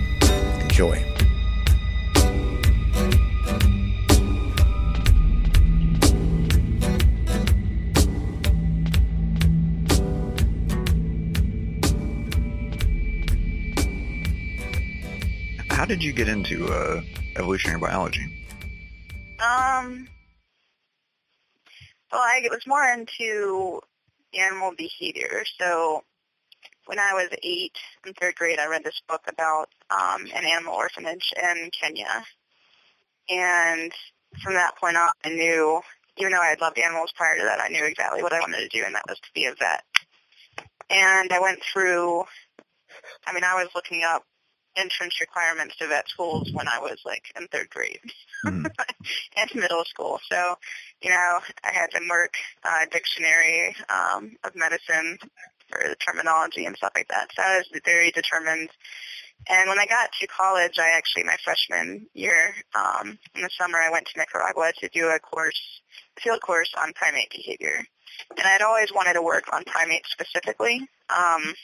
Enjoy. How did you get into uh, evolutionary biology? Um, well, I was more into animal behavior. So when I was eight in third grade, I read this book about um, an animal orphanage in Kenya. And from that point on, I knew, even though I had loved animals prior to that, I knew exactly what I wanted to do, and that was to be a vet. And I went through, I mean, I was looking up entrance requirements to vet schools when I was like in third grade Mhm. and middle school. So, you know, I had the Merck uh, dictionary um, of medicine for the terminology and stuff like that. So I was very determined. And when I got to college, I actually, my freshman year, um, in the summer, I went to Nicaragua to do a course, field course on primate behavior. And I'd always wanted to work on primates specifically. Um,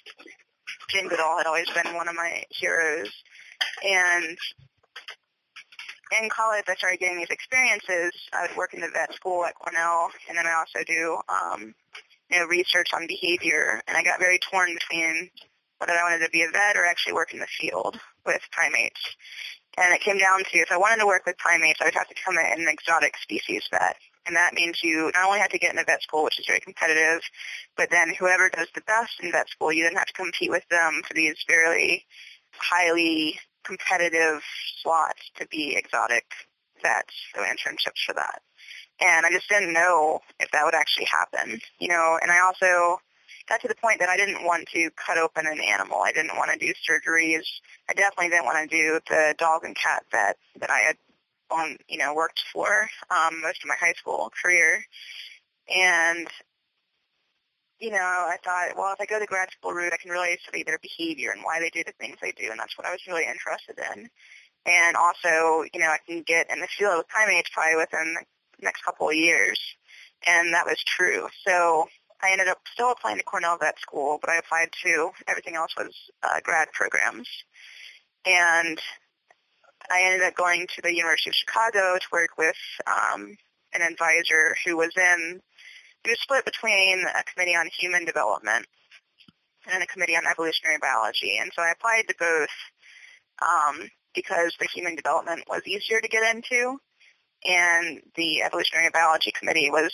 Jane Goodall had always been one of my heroes. And in college, I started getting these experiences. I would work in the vet school at Cornell, and then I also do, um, you know, research on behavior. And I got very torn between whether I wanted to be a vet or actually work in the field with primates. And it came down to if I wanted to work with primates, I would have to become in an exotic species vet. And that means you not only have to get into vet school, which is very competitive, but then whoever does the best in vet school, you then have to compete with them for these very highly competitive slots to be exotic vets, so internships for that. And I just didn't know if that would actually happen, you know, and I also got to the point that I didn't want to cut open an animal. I didn't want to do surgeries. I definitely didn't want to do the dog and cat vet that I had on, you know, worked for um, most of my high school career. And you know, I thought, well, if I go the grad school route, I can really study their behavior and why they do the things they do, and that's what I was really interested in. And also, you know, I can get in the field with primates probably within the next couple of years, and that was true. So I ended up still applying to Cornell Vet School, but I applied to everything else was uh, grad programs. And I ended up going to the University of Chicago to work with um, an advisor who was in, was split between a committee on human development and a committee on evolutionary biology. And so I applied to both um, because the human development was easier to get into, and the evolutionary biology committee was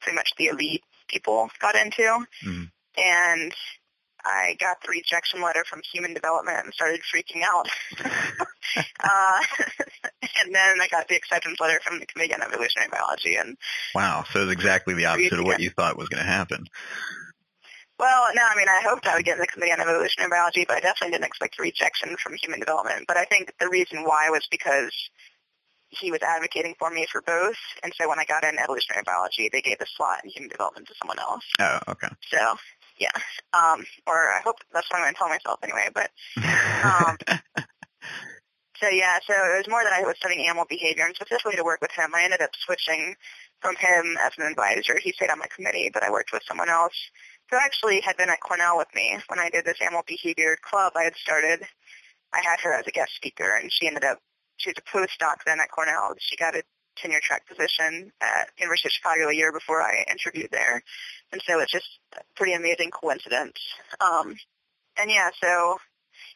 pretty much the elite people got into. Mm-hmm. And I got the rejection letter from human development and started freaking out. uh, and then I got the acceptance letter from the Committee on Evolutionary Biology. And wow, so it's exactly the opposite of what you thought was going to happen. Well, no, I mean, I hoped I would get in the Committee on Evolutionary Biology, but I definitely didn't expect rejection from human development. But I think the reason why was because he was advocating for me for both, and so when I got in evolutionary biology, they gave the slot in human development to someone else. Oh, okay. So, yeah, um, or I hope that's what I'm going to tell myself anyway. But um, so yeah, so it was more that I was studying animal behavior, and specifically to work with him, I ended up switching from him as an advisor. He stayed on my committee, but I worked with someone else who actually had been at Cornell with me when I did this animal behavior club I had started. I had her as a guest speaker, and she ended up, she was a postdoc then at Cornell. She got a tenure track position at University of Chicago a year before I interviewed there. And so it's just a pretty amazing coincidence. Um, and yeah, so,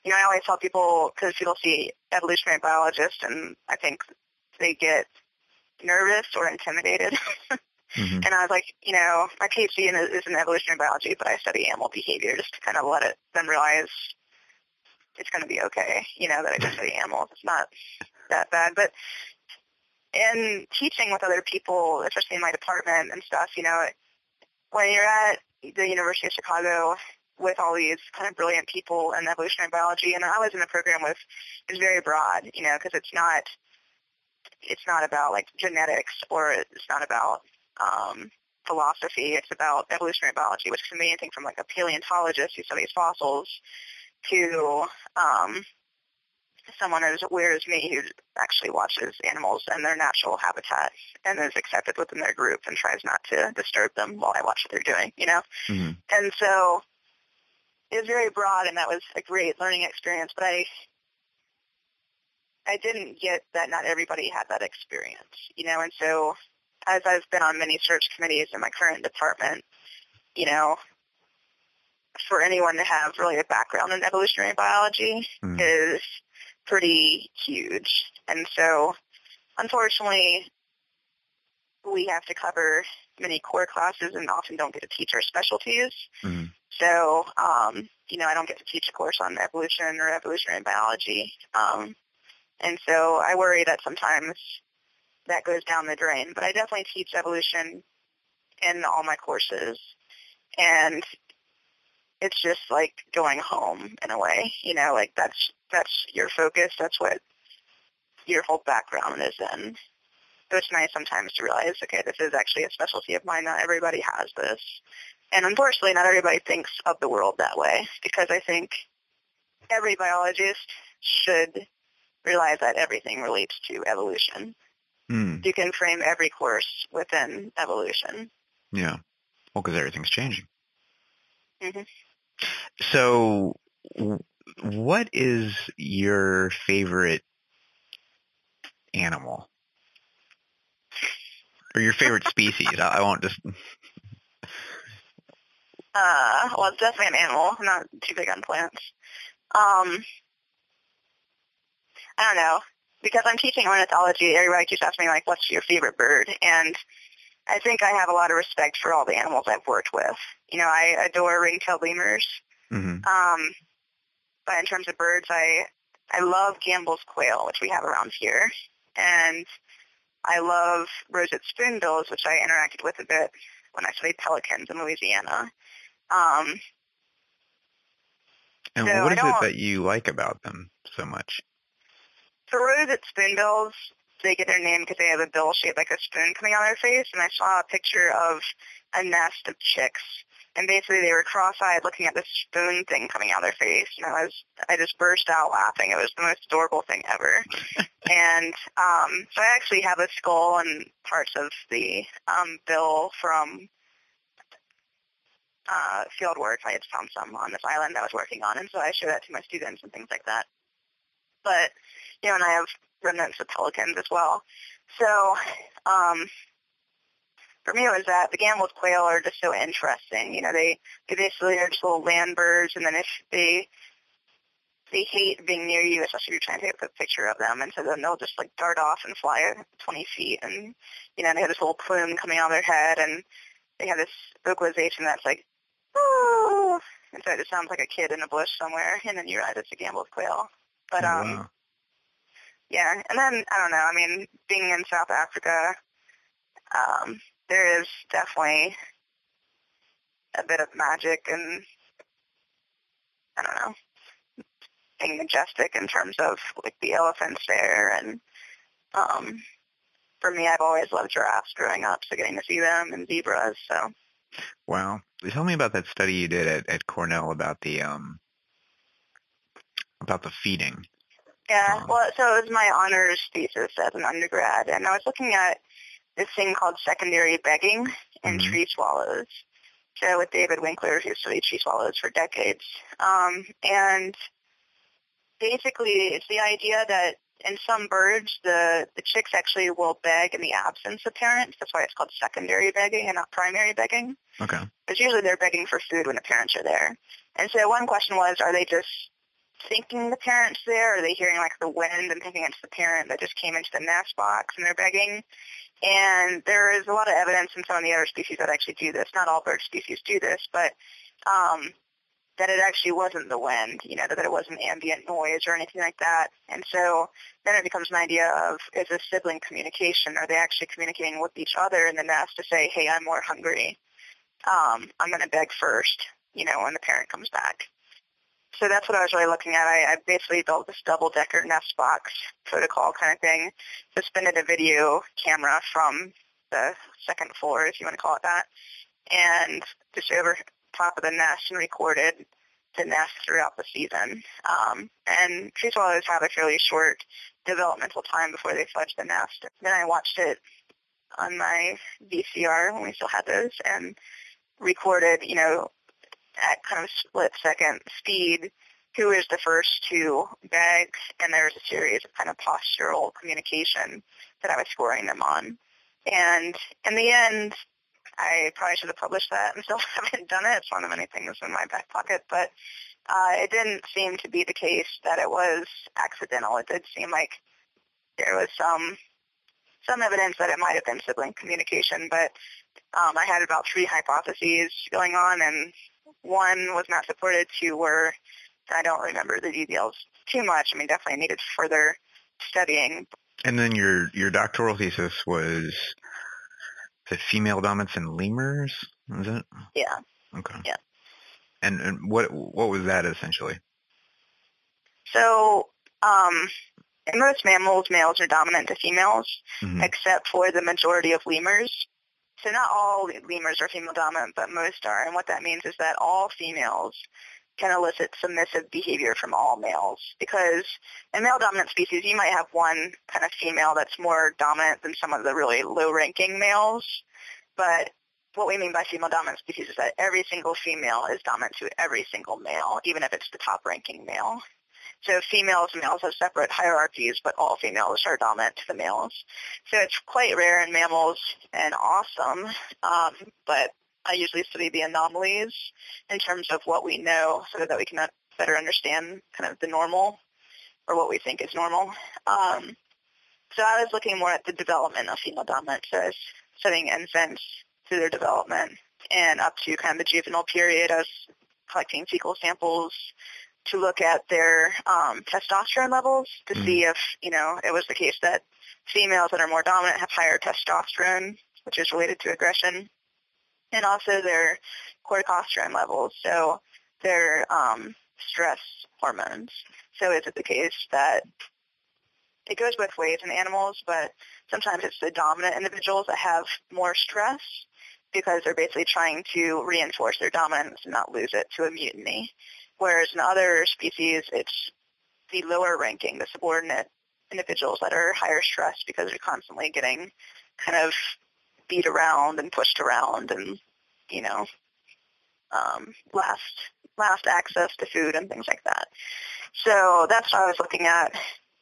you know, I always tell people, because people see evolutionary biologists, and I think they get nervous or intimidated. Mm-hmm. And I was like, you know, my PhD is in evolutionary biology, but I study animal behavior just to kind of let it them realize it's going to be okay. You know, that I just study animals. It's not that bad. But in teaching with other people, especially in my department and stuff, you know, when you're at the University of Chicago with all these kind of brilliant people in evolutionary biology, and I was in a program with, is very broad, you know, because it's not, it's not about like genetics or it's not about um, philosophy. It's about evolutionary biology, which can be anything from like a paleontologist who studies fossils to um, someone as weird as me who actually watches animals and their natural habitat and is accepted within their group and tries not to disturb them while I watch what they're doing, you know? Mm-hmm. And so it was very broad and that was a great learning experience, but I I didn't get that not everybody had that experience, you know, and so as I've been on many search committees in my current department, you know, for anyone to have really a background in evolutionary biology Mm. is pretty huge. And so, unfortunately, we have to cover many core classes and often don't get to teach our specialties. Mhm. So, um, you know, I don't get to teach a course on evolution or evolutionary biology. Um, and so I worry that sometimes that goes down the drain. But I definitely teach evolution in all my courses. And it's just like going home in a way. You know, like that's that's your focus. That's what your whole background is in. So it's nice sometimes to realize, okay, this is actually a specialty of mine. Not everybody has this. And unfortunately, not everybody thinks of the world that way because I think every biologist should realize that everything relates to evolution. Mm. You can frame every course within evolution. Yeah. Well, because everything's changing. hmm So, what is your favorite animal? Or your favorite species? I, I won't just. Uh, well, it's definitely an animal. I'm not too big on plants. Um, I don't know. Because I'm teaching ornithology, everybody keeps asking me, like, what's your favorite bird? And I think I have a lot of respect for all the animals I've worked with. You know, I adore ring-tailed lemurs. hmm Um, but in terms of birds, I I love Gambel's quail, which we have around here, and I love roseate spoonbills, which I interacted with a bit when I studied pelicans in Louisiana. Um, And So what is it that you like about them so much? for roseate spoonbills, they get their name because they have a bill shaped like a spoon coming out of their face, and I saw a picture of a nest of chicks. And basically, they were cross-eyed, looking at this spoon thing coming out of their face, and I was, I just burst out laughing. It was the most adorable thing ever. and um, so I actually have a skull and parts of the um, bill from uh, field work. I had found some on this island I was working on, and so I show that to my students and things like that. But you know, and I have remnants of pelicans as well. So um, for me, it was that the Gambel's quail are just so interesting. You know, they they basically are just little land birds, and then if they they hate being near you, especially if you're trying to take a picture of them, and so then they'll just like dart off and fly 20 feet, and you know they have this little plume coming out of their head, and they have this vocalization that's like, oh, and so it just sounds like a kid in a bush somewhere, and then you realize it's a Gambel's quail. But um, wow. yeah, and then I don't know. I mean, being in South Africa, um, there is definitely a bit of magic and I don't know, being majestic in terms of like the elephants there, and um, for me, I've always loved giraffes growing up, so getting to see them and zebras. So Wow. Tell me about that study you did at, at Cornell about the um about the feeding. Yeah, Um, well, so it was my honors thesis as an undergrad, and I was looking at this thing called secondary begging in Mhm. tree swallows. So with David Winkler, who studied tree swallows for decades, um, and basically it's the idea that in some birds, the the chicks actually will beg in the absence of parents. That's why it's called secondary begging and not primary begging Okay. because usually they're begging for food when the parents are there. And so one question was, are they just thinking the parents there? Are they hearing like the wind and thinking it's the parent that just came into the nest box and they're begging? And there is a lot of evidence in some of the other species that actually do this. Not all bird species do this, but um, that it actually wasn't the wind, you know, that it wasn't ambient noise or anything like that. And so then it becomes an idea of is this sibling communication? Are they actually communicating with each other in the nest to say, hey, I'm more hungry? um, I'm going to beg first, you know, when the parent comes back. So that's what I was really looking at. I, I basically built this double-decker nest box protocol kind of thing, suspended a video camera from the second floor, if you want to call it that, and just over top of the nest and recorded the nest throughout the season. Um, and tree swallows have a fairly short developmental time before they fledge the nest. Then I watched it on my VCR when we still had those and recorded, you know, at kind of split second speed who is the first to beg, and there's a series of kind of postural communication that I was scoring them on. And in the end, I probably should have published that and still haven't done it. It's one of many things in my back pocket, but uh, it didn't seem to be the case that it was accidental. It did seem like there was some some evidence that it might have been sibling communication, but um, I had about three hypotheses going on, and one was not supported. Two were, I don't remember the details too much. I mean, definitely needed further studying. And then your your doctoral thesis was the female dominance in lemurs, is it? Yeah. Okay. Yeah. And and what what was that essentially? So, um, in most mammals, males are dominant to females, Mhm. except for the majority of lemurs. So not all lemurs are female dominant, but most are. And what that means is that all females can elicit submissive behavior from all males. Because in male dominant species, you might have one kind of female that's more dominant than some of the really low-ranking males. But what we mean by female dominant species is that every single female is dominant to every single male, even if it's the top-ranking male. So females and males have separate hierarchies, but all females are dominant to the males. So it's quite rare in mammals and awesome, um, but I usually study the anomalies in terms of what we know so that we can better understand kind of the normal or what we think is normal. Um, so I was looking more at the development of female dominance, so I was studying infants through their development and up to kind of the juvenile period. I was collecting fecal samples to look at their um, testosterone levels to Mhm. see if, you know, it was the case that females that are more dominant have higher testosterone, which is related to aggression, and also their corticosterone levels, so their um, stress hormones. So is it the case that it goes both ways in animals, but sometimes it's the dominant individuals that have more stress because they're basically trying to reinforce their dominance and not lose it to a mutiny. Whereas in other species, it's the lower ranking, the subordinate individuals that are higher stress because they're constantly getting kind of beat around and pushed around and, you know, um, last last access to food and things like that. So that's what I was looking at.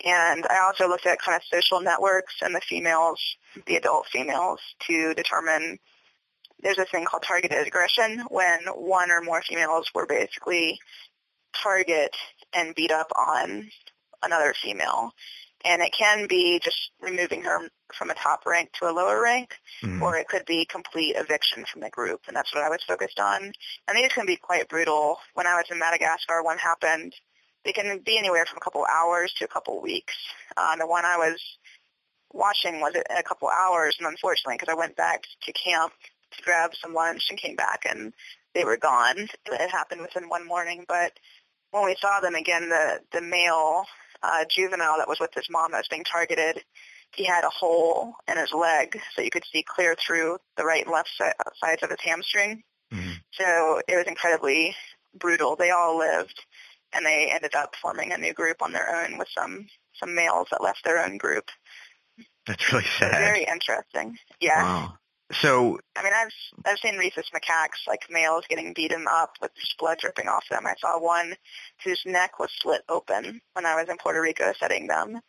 And I also looked at kind of social networks and the females, the adult females, to determine there's a thing called targeted aggression when one or more females were basically target and beat up on another female. And it can be just removing her from a top rank to a lower rank, Mhm. or it could be complete eviction from the group, and that's what I was focused on. And these can be quite brutal. When I was in Madagascar, one happened. They can be anywhere from a couple hours to a couple weeks. Uh, the one I was watching was in a couple hours, and unfortunately, because I went back to camp to grab some lunch and came back, and they were gone. It happened within one morning, but when we saw them again, the the male uh, juvenile that was with his mom that was being targeted, he had a hole in his leg, so you could see clear through the right and left si- sides of his hamstring. Mhm. So it was incredibly brutal. They all lived, and they ended up forming a new group on their own with some some males that left their own group. That's really So sad. very interesting. Yeah. Wow. So I mean, I've I've seen rhesus macaques like males getting beaten up with blood dripping off them. I saw one whose neck was slit open when I was in Puerto Rico setting them,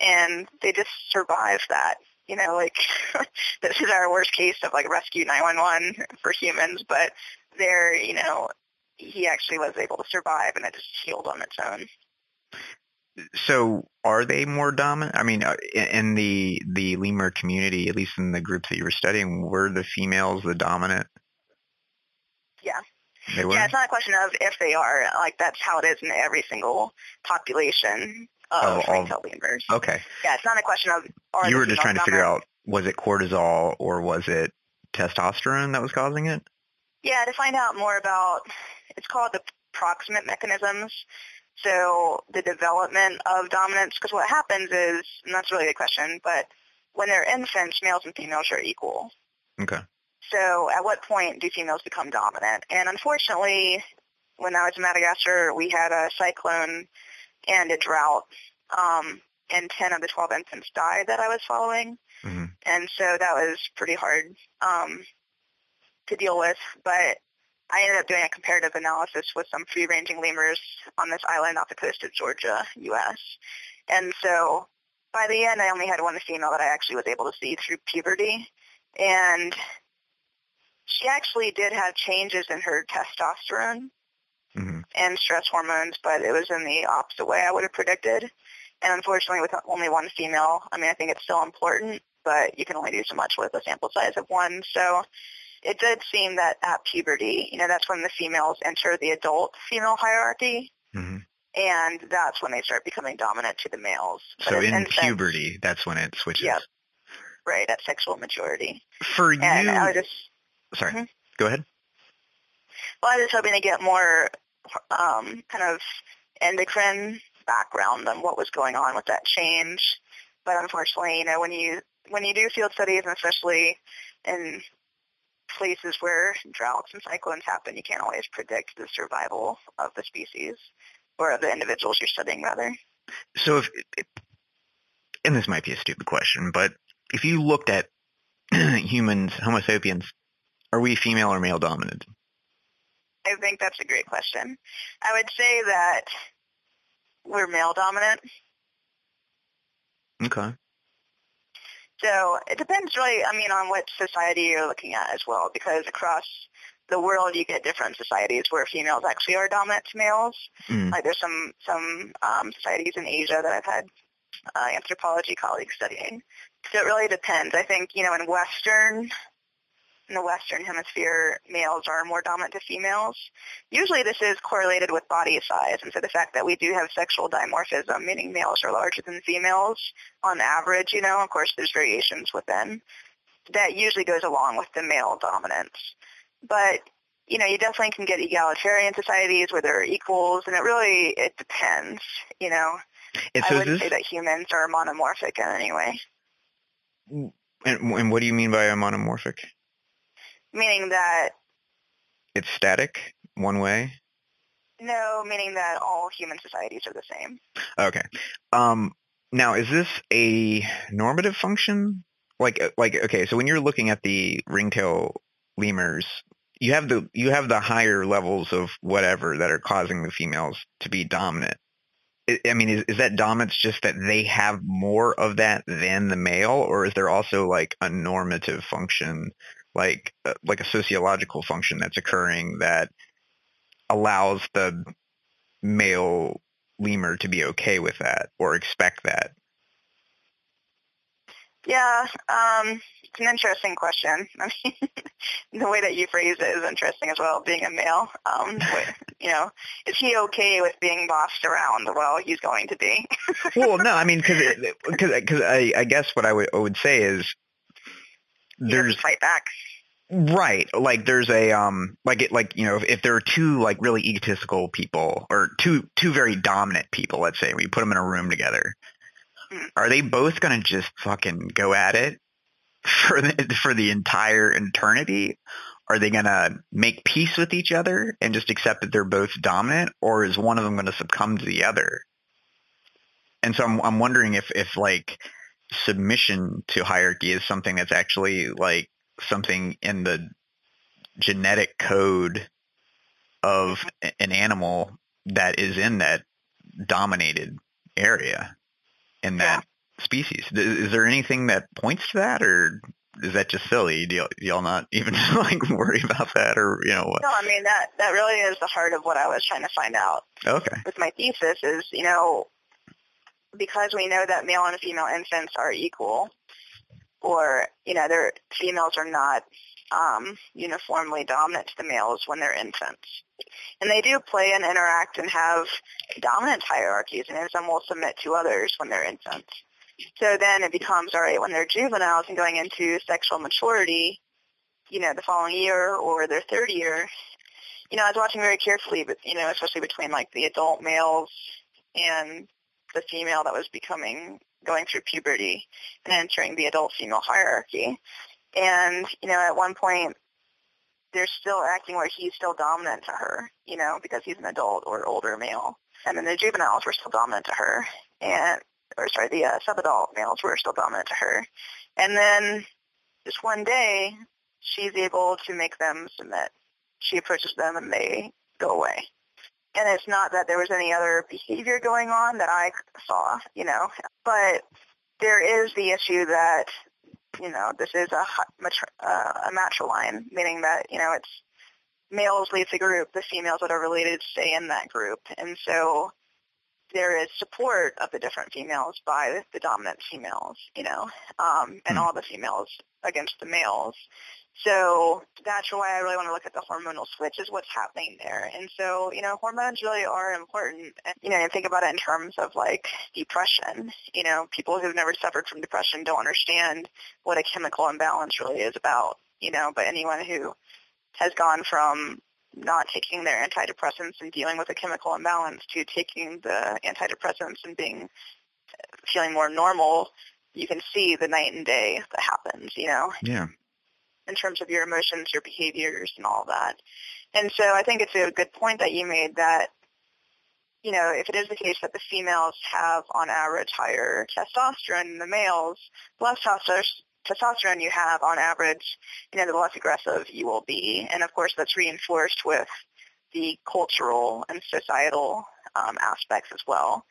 and they just survived that. You know, like this is our worst case of like rescue 911 for humans, but there, you know, he actually was able to survive, and it just healed on its own. So are they more dominant? I mean, uh, in the the lemur community, at least in the groups that you were studying, were the females the dominant? Yeah. They were. Yeah, it's not a question of if they are. Like that's how it is in every single population of Oh, all- lemurs. Okay. Yeah, it's not a question of. Are you the were just trying to figure out was it cortisol or was it testosterone that was causing it? Yeah, to find out more about, it's called the proximate mechanisms. So the development of dominance, because what happens is, and that's a really the question, but when they're infants, males and females are equal. Okay. So at what point do females become dominant? And unfortunately, when I was in Madagascar, we had a cyclone and a drought, um, and 10 of the 12 infants died that I was following. hmm and so that was pretty hard um, to deal with. But I ended up doing a comparative analysis with some free-ranging lemurs on this island off the coast of Georgia, U.S. And so by the end, I only had one female that I actually was able to see through puberty, and she actually did have changes in her testosterone hmm and stress hormones, but it was in the opposite way I would have predicted. And unfortunately, with only one female, I mean, I think it's still important, but you can only do so much with a sample size of one. So it did seem that at puberty, you know, that's when the females enter the adult female hierarchy, hmm and that's when they start becoming dominant to the males. But So in puberty, that's when it switches. Yep. right, at sexual maturity. For you, And I was just sorry, Mhm. go ahead. Well, I was hoping to get more um, kind of endocrine background on what was going on with that change. But unfortunately, you know, when you when you do field studies, and especially in places where droughts and cyclones happen, you can't always predict the survival of the species or of the individuals you're studying, rather. So if, and this might be a stupid question, but if you looked at humans, Homo sapiens, are we female or male dominant? I think that's a great question. I would say that we're male dominant. Okay. So it depends really, I mean, on what society you're looking at as well, because across the world you get different societies where females actually are dominant to males. Mm. Like there's some some um, societies in Asia that I've had uh, anthropology colleagues studying. So it really depends. I think you know in Western in the Western Hemisphere, males are more dominant to females. Usually this is correlated with body size, and so the fact that we do have sexual dimorphism, meaning males are larger than females on average, you know, of course there's variations within, that usually goes along with the male dominance. But, you know, you definitely can get egalitarian societies where there are equals, and it really, it depends, you know. And I so wouldn't this, say that humans are monomorphic in any way, mm, and, and what do you mean by a monomorphic? Meaning that It's static, one way? No, meaning that all human societies are the same. Okay. Um, now, is this a normative function? Like, like, okay, so when you're looking at the ringtail lemurs, you have the you have the higher levels of whatever that are causing the females to be dominant. I I mean, is, is that dominance just that they have more of that than the male, or is there also like a normative function, like uh, like a sociological function that's occurring that allows the male lemur to be okay with that or expect that? Yeah, um, it's an interesting question. I mean, the way that you phrase it is interesting as well, being a male. Um, you know, is he okay with being bossed around? Well, he's going to be. well, no, I mean, because because I, I guess what I would, I would say is there's fight back. Right. Like there's a um like it like you know if, if there are two like really egotistical people or two two very dominant people, let's say we put them in a room together, are they both going to just fucking go at it for the, for the entire eternity? Are they going to make peace with each other and just accept that they're both dominant or is one of them going to succumb to the other? And so I'm I'm wondering if if like submission to hierarchy is something that's actually like something in the genetic code of an animal that is in that dominated area in that species. Is there anything that points to that, or is that just silly? Do y'all, do y'all not even like worry about that, or you know what? No, I mean that that really is the heart of what I was trying to find out Okay. with my thesis. Is you know because we know that male and female infants are equal, or you know their females are not um, uniformly dominant to the males when they're infants, and they do play and interact and have dominant hierarchies, and some will submit to others when they're infants. So then it becomes all right when they're juveniles and going into sexual maturity, you know, the following year or their third year. You know, I was watching very carefully, but you know, especially between like the adult males and the female that was becoming going through puberty and entering the adult female hierarchy. And, you know, at one point they're still acting where he's still dominant to her, you know, because he's an adult or older male. And then the juveniles were still dominant to her. And or sorry, the uh, sub-adult males were still dominant to her. And then just one day she's able to make them submit. She approaches them and they go away and it's not that there was any other behavior going on that I saw, you know, but there is the issue that, you know, this is a uh, a matriline, meaning that, you know, it's males leave the group, the females that are related stay in that group, and so there is support of the different females by the dominant females, you know, um, and Hmm. all the females against the males. So that's why I really want to look at the hormonal switch is what's happening there. And so, you know, hormones really are important. And, you know, think about it in terms of like depression. You know, people who've never suffered from depression don't understand what a chemical imbalance really is about, you know, but anyone who has gone from not taking their antidepressants and dealing with a chemical imbalance to taking the antidepressants and being feeling more normal, you can see the night and day that happens, you know Yeah. In terms of your emotions, your behaviors, and all that. And so I think it's a good point that you made that, you know, if it is the case that the females have on average higher testosterone than the males, the less testosterone you have on average, you know, the less aggressive you will be. And of course that's reinforced with the cultural and societal um, aspects as well.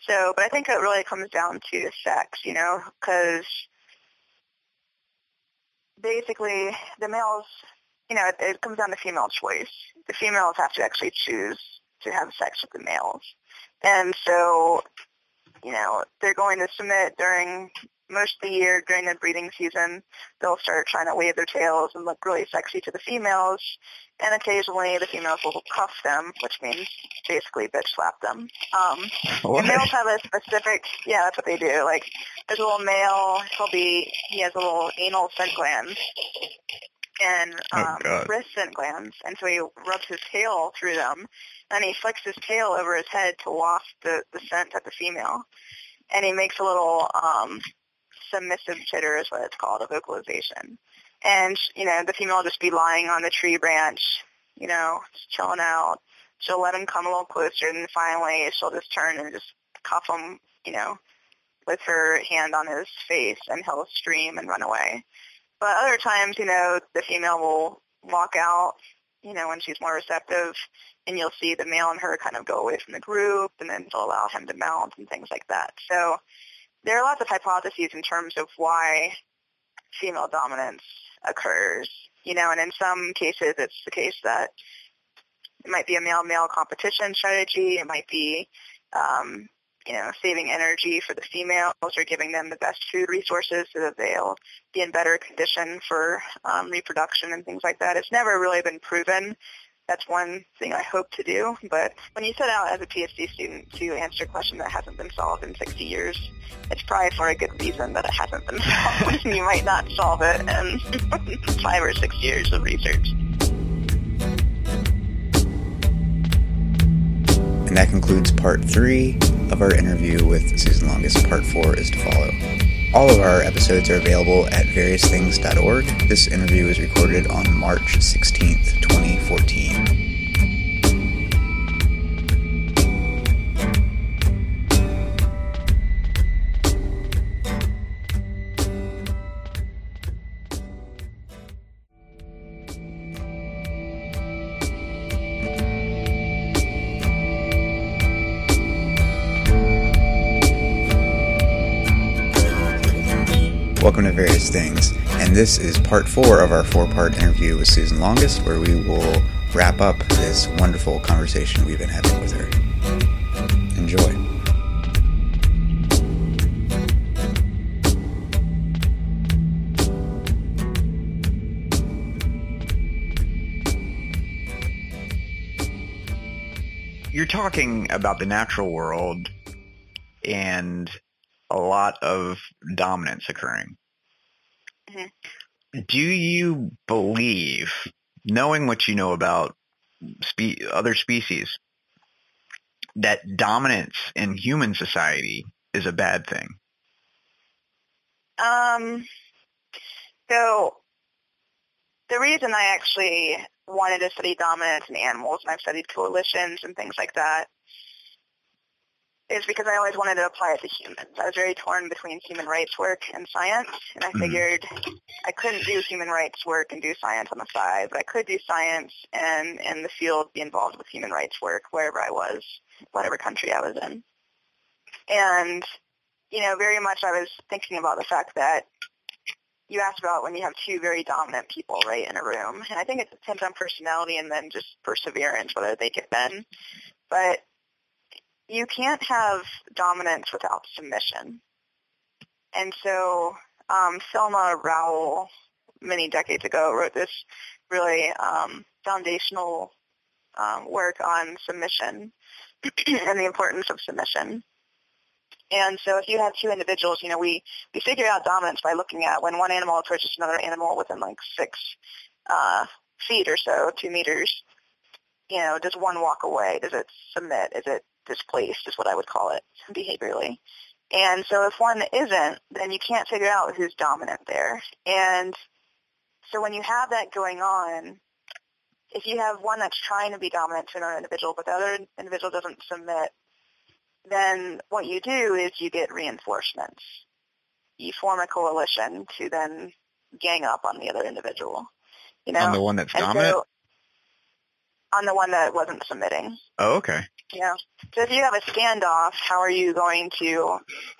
So, but I think it really comes down to sex, you know, because basically the males, you know, it, it comes down to female choice. The females have to actually choose to have sex with the males. And so, you know, they're going to submit during most of the year during the breeding season. They'll start trying to wave their tails and look really sexy to the females. And occasionally the females will cuff them, which means basically bitch slap them. Um, What? and males have a specific, yeah, that's what they do. Like, there's a little male, he'll be, he has a little anal scent gland and Oh, um, God. wrist scent glands, and so he rubs his tail through them, and he flicks his tail over his head to waft the, the scent at the female, and he makes a little um, submissive chitter is what it's called, a vocalization. And, you know, the female will just be lying on the tree branch, you know, just chilling out. She'll let him come a little closer, and finally she'll just turn and just cuff him, you know, with her hand on his face, and he'll scream and run away. But other times, you know, the female will walk out you know, when she's more receptive, and you'll see the male and her kind of go away from the group, and then she'll allow him to mount and things like that. So there are lots of hypotheses in terms of why female dominance occurs, you know, and in some cases it's the case that it might be a male-male competition strategy. It might be, um, you know, saving energy for the females or giving them the best food resources so that they'll be in better condition for um, reproduction and things like that. It's never really been proven. That's one thing I hope to do. But when you set out as a PhD student to answer a question that hasn't been solved in 60 years, it's probably for a good reason that it hasn't been solved. you might not solve it in five or six years of research. And that concludes part three of our interview with Susan Longest. Part four is to follow. All of our episodes are available at variousthings.org. This interview was recorded on March 16th, 2014. This is part four of our four part interview with Susan Longest, where we will wrap up this wonderful conversation we've been having with her. Enjoy. You're talking about the natural world and a lot of dominance occurring. Mm-hmm. Do you believe, knowing what you know about spe- other species, that dominance in human society is a bad thing? Um, so the reason I actually wanted to study dominance in animals, and I've studied coalitions and things like that, is because I always wanted to apply it to humans. I was very torn between human rights work and science, and I mm-hmm. figured I couldn't do human rights work and do science on the side, but I could do science and in the field be involved with human rights work wherever I was, whatever country I was in. And, you know, very much I was thinking about the fact that you asked about when you have two very dominant people, right, in a room. And I think it depends on personality and then just perseverance, whether they get bend. But you can't have dominance without submission. And so um, Thelma Rowell, many decades ago, wrote this really um, foundational um, work on submission and the importance of submission. And so if you have two individuals, you know, we, we figure out dominance by looking at when one animal approaches another animal within like six uh, feet or so, two meters, you know, does one walk away? Does it submit? Is it displaced is what I would call it behaviorally. And so if one isn't, then you can't figure out who's dominant there. And so when you have that going on, if you have one that's trying to be dominant to another individual, but the other individual doesn't submit, then what you do is you get reinforcements. You form a coalition to then gang up on the other individual. You know, on the one that's and dominant. So, on the one that wasn't submitting. oh, okay. Yeah. So if you have a standoff, how are you going to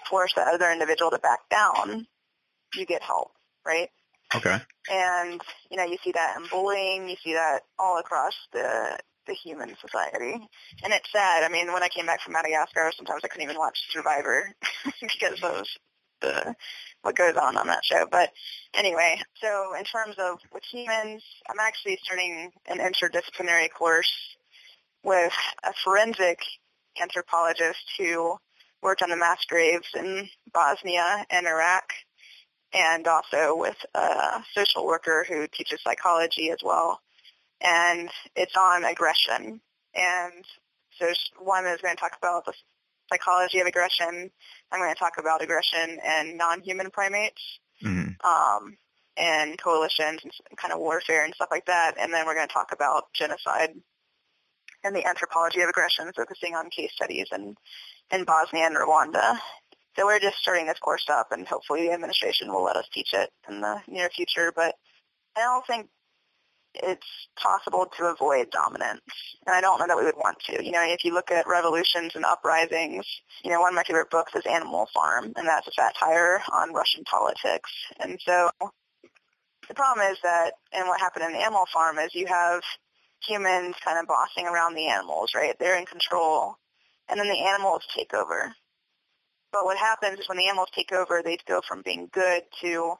force the other individual to back down? You get help, right? Okay. And you know, you see that in bullying, you see that all across the the human society. And it's sad. I mean, when I came back from Madagascar, sometimes I couldn't even watch Survivor because of the what goes on on that show. But anyway, so in terms of with humans, I'm actually starting an interdisciplinary course with a forensic anthropologist who worked on the mass graves in Bosnia and Iraq, and also with a social worker who teaches psychology as well. And it's on aggression. And so one is going to talk about the psychology of aggression. I'm going to talk about aggression and non-human primates hmm um, and coalitions and kind of warfare and stuff like that. And then we're going to talk about genocide and the anthropology of aggression, focusing on case studies in, in Bosnia and Rwanda. So we're just starting this course up, and hopefully the administration will let us teach it in the near future. But I don't think it's possible to avoid dominance. And I don't know that we would want to. You know, if you look at revolutions and uprisings, you know, one of my favorite books is Animal Farm, and that's a satire on Russian politics. And so the problem is that, and what happened in Animal Farm is you have humans kind of bossing around the animals, right? They're in control. And then the animals take over. But what happens is when the animals take over, they go from being good to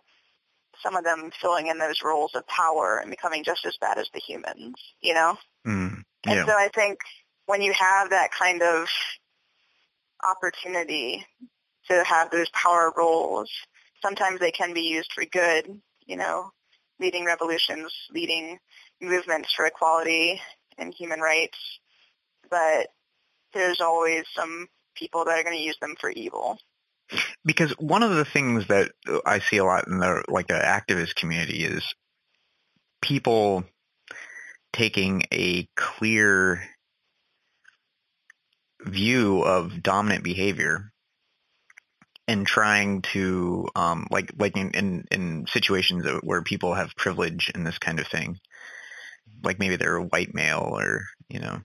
some of them filling in those roles of power and becoming just as bad as the humans, you know? Mm, yeah. And so I think when you have that kind of opportunity to have those power roles, sometimes they can be used for good, you know, leading revolutions, leading movements for equality and human rights. But there's always some people that are going to use them for evil. Because one of the things that I see a lot in the like the activist community is people taking a clear view of dominant behavior and trying to um, like like in, in, in situations where people have privilege and this kind of thing, like maybe they're a white male or you know,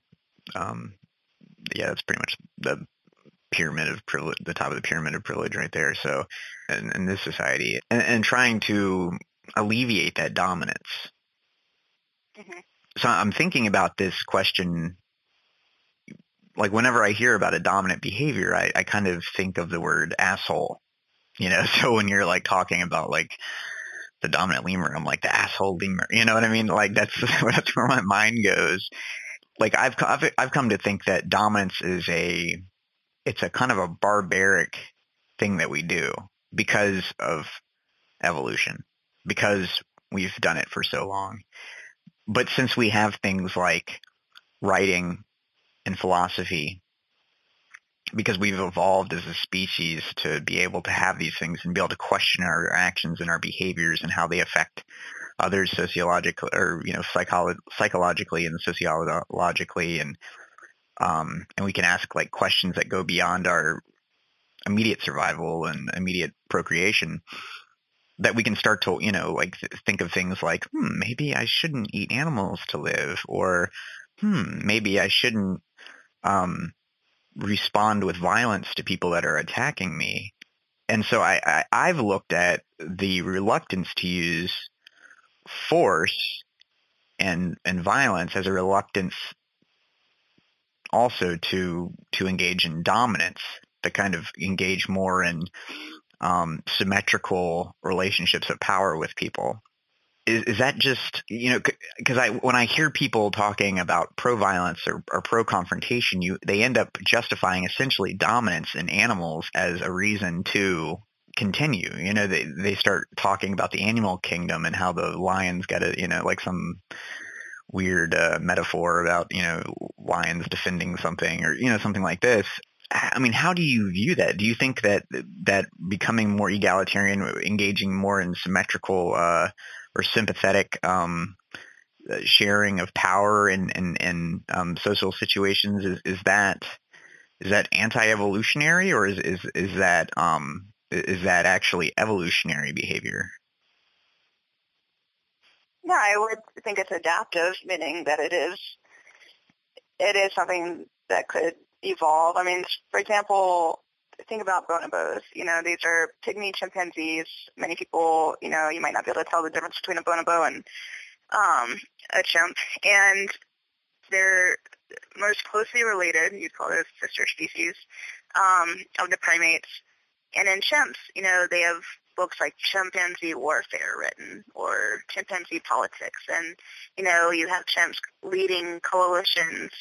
um, yeah, that's pretty much the pyramid of privilege, the top of the pyramid of privilege right there. So, in, in this society, and, and, trying to alleviate that dominance. Mm-hmm. So I'm thinking about this question. Like whenever I hear about a dominant behavior, I, I kind of think of the word asshole. You know, so when you're like talking about like the dominant lemur, I'm like the asshole lemur. You know what I mean? Like that's that's where my mind goes. Like I've I've I've come to think that dominance is a it's a kind of a barbaric thing that we do because of evolution, because we've done it for so long. But since we have things like writing and philosophy, because we've evolved as a species to be able to have these things and be able to question our actions and our behaviors and how they affect others sociologically or you know psycholo- psychologically and sociologically. And um, and we can ask like questions that go beyond our immediate survival and immediate procreation that we can start to you know like think of things like hmm maybe I shouldn't eat animals to live or hmm maybe I shouldn't um, respond with violence to people that are attacking me and so I, I I've looked at the reluctance to use force and and violence as a reluctance also to to engage in dominance, to kind of engage more in um, symmetrical relationships of power with people. Is, is that just you know because I when I hear people talking about pro violence or, or pro confrontation, you they end up justifying essentially dominance in animals as a reason to continue. You know, they they start talking about the animal kingdom and how the lions got to, you know, like some weird uh, metaphor about you know lions defending something or you know something like this. I mean, how do you view that? Do you think that that becoming more egalitarian, engaging more in symmetrical uh, or sympathetic um, sharing of power in um, social situations is, is that is that anti-evolutionary or is is is that um, is that actually evolutionary behavior? Yeah, I would think it's adaptive, meaning that it is it is something that could evolve. I mean, for example, think about bonobos. You know, these are pygmy chimpanzees. Many people, you know, you might not be able to tell the difference between a bonobo and um, a chimp, and they're most closely related. You'd call those sister species um, of the primates. And in chimps, you know, they have books like Chimpanzee Warfare written or Chimpanzee Politics. And, you know, you have chimps leading coalitions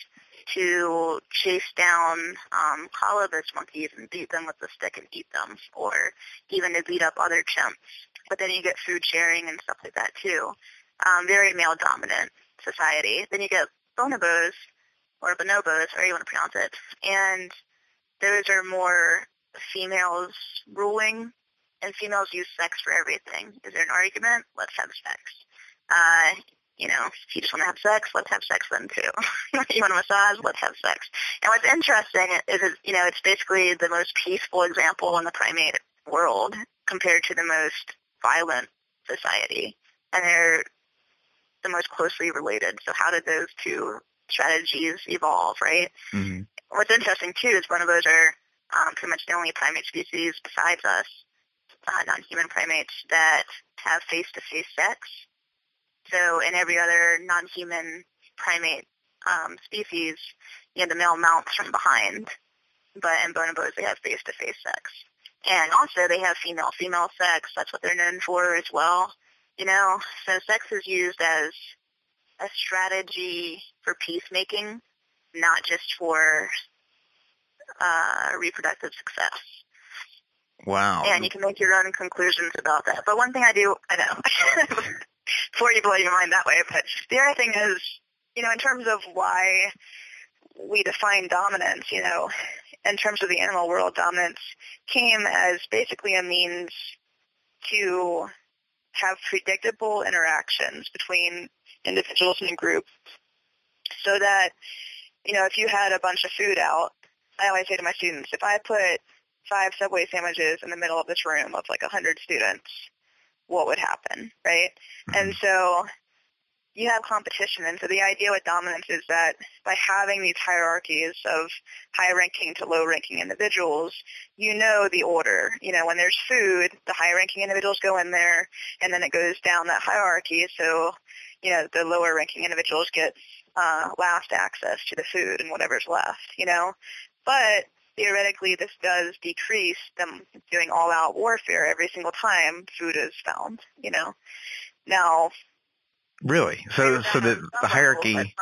to chase down um, colobus monkeys and beat them with a stick and eat them, or even to beat up other chimps. But then you get food sharing and stuff like that too. Um, very male dominant society. Then you get bonobos or bonobos, however you want to pronounce it, and those are more females ruling and females use sex for everything. Is there an argument? Let's have sex. Uh, you know, if you just want to have sex, let's have sex then too. you want to massage, let's have sex. And what's interesting is, it, you know, it's basically the most peaceful example in the primate world compared to the most violent society. And they're the most closely related. So how did those two strategies evolve, right? Mm-hmm. What's interesting too is bonobos are um, pretty much the only primate species besides us, uh, non-human primates, that have face-to-face sex. So in every other non-human primate um, species, you know, the male mounts from behind, but in bonobos they have face-to-face sex. And also they have female-female sex. That's what they're known for as well. You know, so sex is used as a strategy for peacemaking, not just for uh, reproductive success. Wow. And you can make your own conclusions about that. But one thing I do, I know, before you blow your mind that way, but the other thing is, you know, in terms of why we define dominance, you know, in terms of the animal world, dominance came as basically a means to have predictable interactions between individuals in a group so that, you know, if you had a bunch of food out, I always say to my students, if I put five Subway sandwiches in the middle of this room of like a 100 students, what would happen, right? Mm-hmm. And so you have competition. And so the idea with dominance is that by having these hierarchies of high-ranking to low-ranking individuals, you know the order. You know, when there's food, the high-ranking individuals go in there, and then it goes down that hierarchy. So, you know, the lower-ranking individuals get uh, last access to the food and whatever's left, you know. But theoretically, this does decrease them doing all-out warfare every single time food is found, you know. Now, Really? So so the the hierarchy.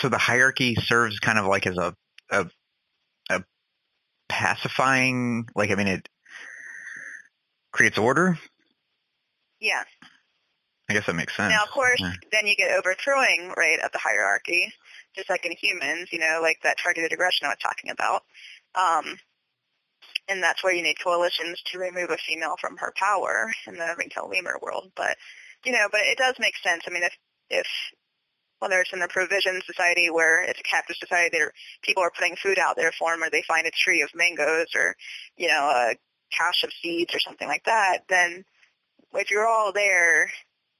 So the hierarchy serves kind of like as a a a pacifying like I mean it creates order? Yeah. I guess that makes sense. Now, of course, yeah. then you get overthrowing, right, of the hierarchy, just like in humans, you know, like that targeted aggression I was talking about. Um, and that's where you need coalitions to remove a female from her power in the Ringtail lemur world. But you know, but it does make sense. I mean, if if whether it's in the provision society where it's a captive society, there people are putting food out there for them, or they find a tree of mangoes, or you know, a cache of seeds, or something like that, then if you're all there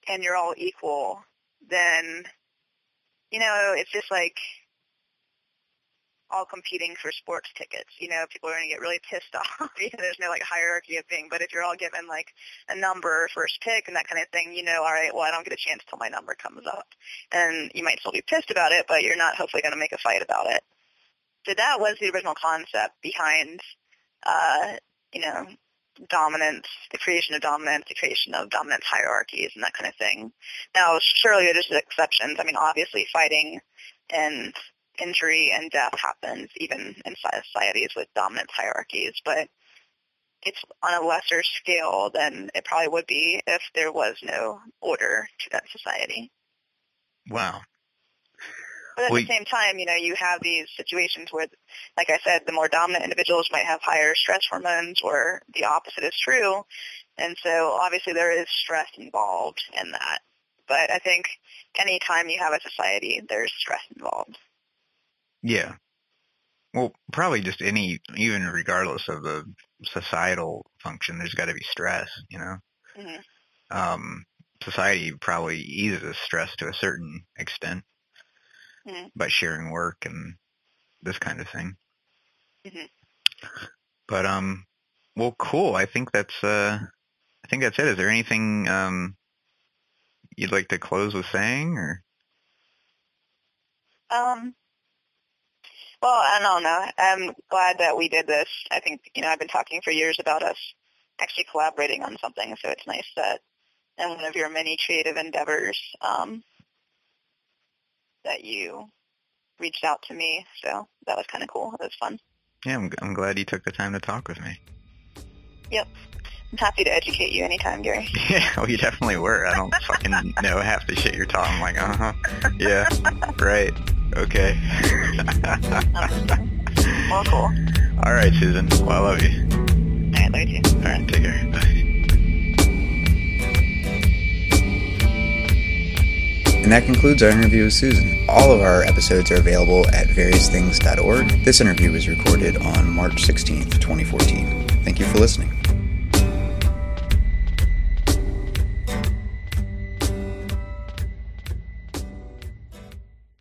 and you're all equal, then you know, it's just like all competing for sports tickets. You know, people are going to get really pissed off. you know, there's no like hierarchy of thing. But if you're all given like a number first pick and that kind of thing, you know, all right, well, I don't get a chance till my number comes up, and you might still be pissed about it, but you're not hopefully going to make a fight about it. So that was the original concept behind, uh, you know, dominance, the creation of dominance, the creation of dominance hierarchies, and that kind of thing. Now, surely there's exceptions. I mean, obviously, fighting and injury and death happens even in societies with dominance hierarchies, but it's on a lesser scale than it probably would be if there was no order to that society. Wow. But at well, the same time, you know, you have these situations where, like I said, the more dominant individuals might have higher stress hormones or the opposite is true. And so obviously there is stress involved in that. But I think any time you have a society, there's stress involved. Yeah. Well, probably just any, even regardless of the societal function, there's got to be stress, you know? Mm-hmm. Um, society probably eases stress to a certain extent mm-hmm. by sharing work and this kind of thing. Mm-hmm. But, um, well, cool. I think that's, uh, I think that's it. Is there anything, um, you'd like to close with saying or? Um, well, I don't know. I'm glad that we did this. I think, you know, I've been talking for years about us actually collaborating on something, so it's nice that in one of your many creative endeavors um, that you reached out to me. So that was kind of cool. It was fun. Yeah, I'm, I'm glad you took the time to talk with me. Yep. I'm happy to educate you anytime, Gary. Yeah, well, you definitely were. I don't fucking know half the shit you're talking. I'm like, uh-huh. Yeah, right. Okay. well, cool. All right, Susan. Well, I love you. I love you. All right, take care. Bye. And that concludes our interview with Susan. All of our episodes are available at variousthings.org. This interview was recorded on March 16th, 2014. Thank you for listening.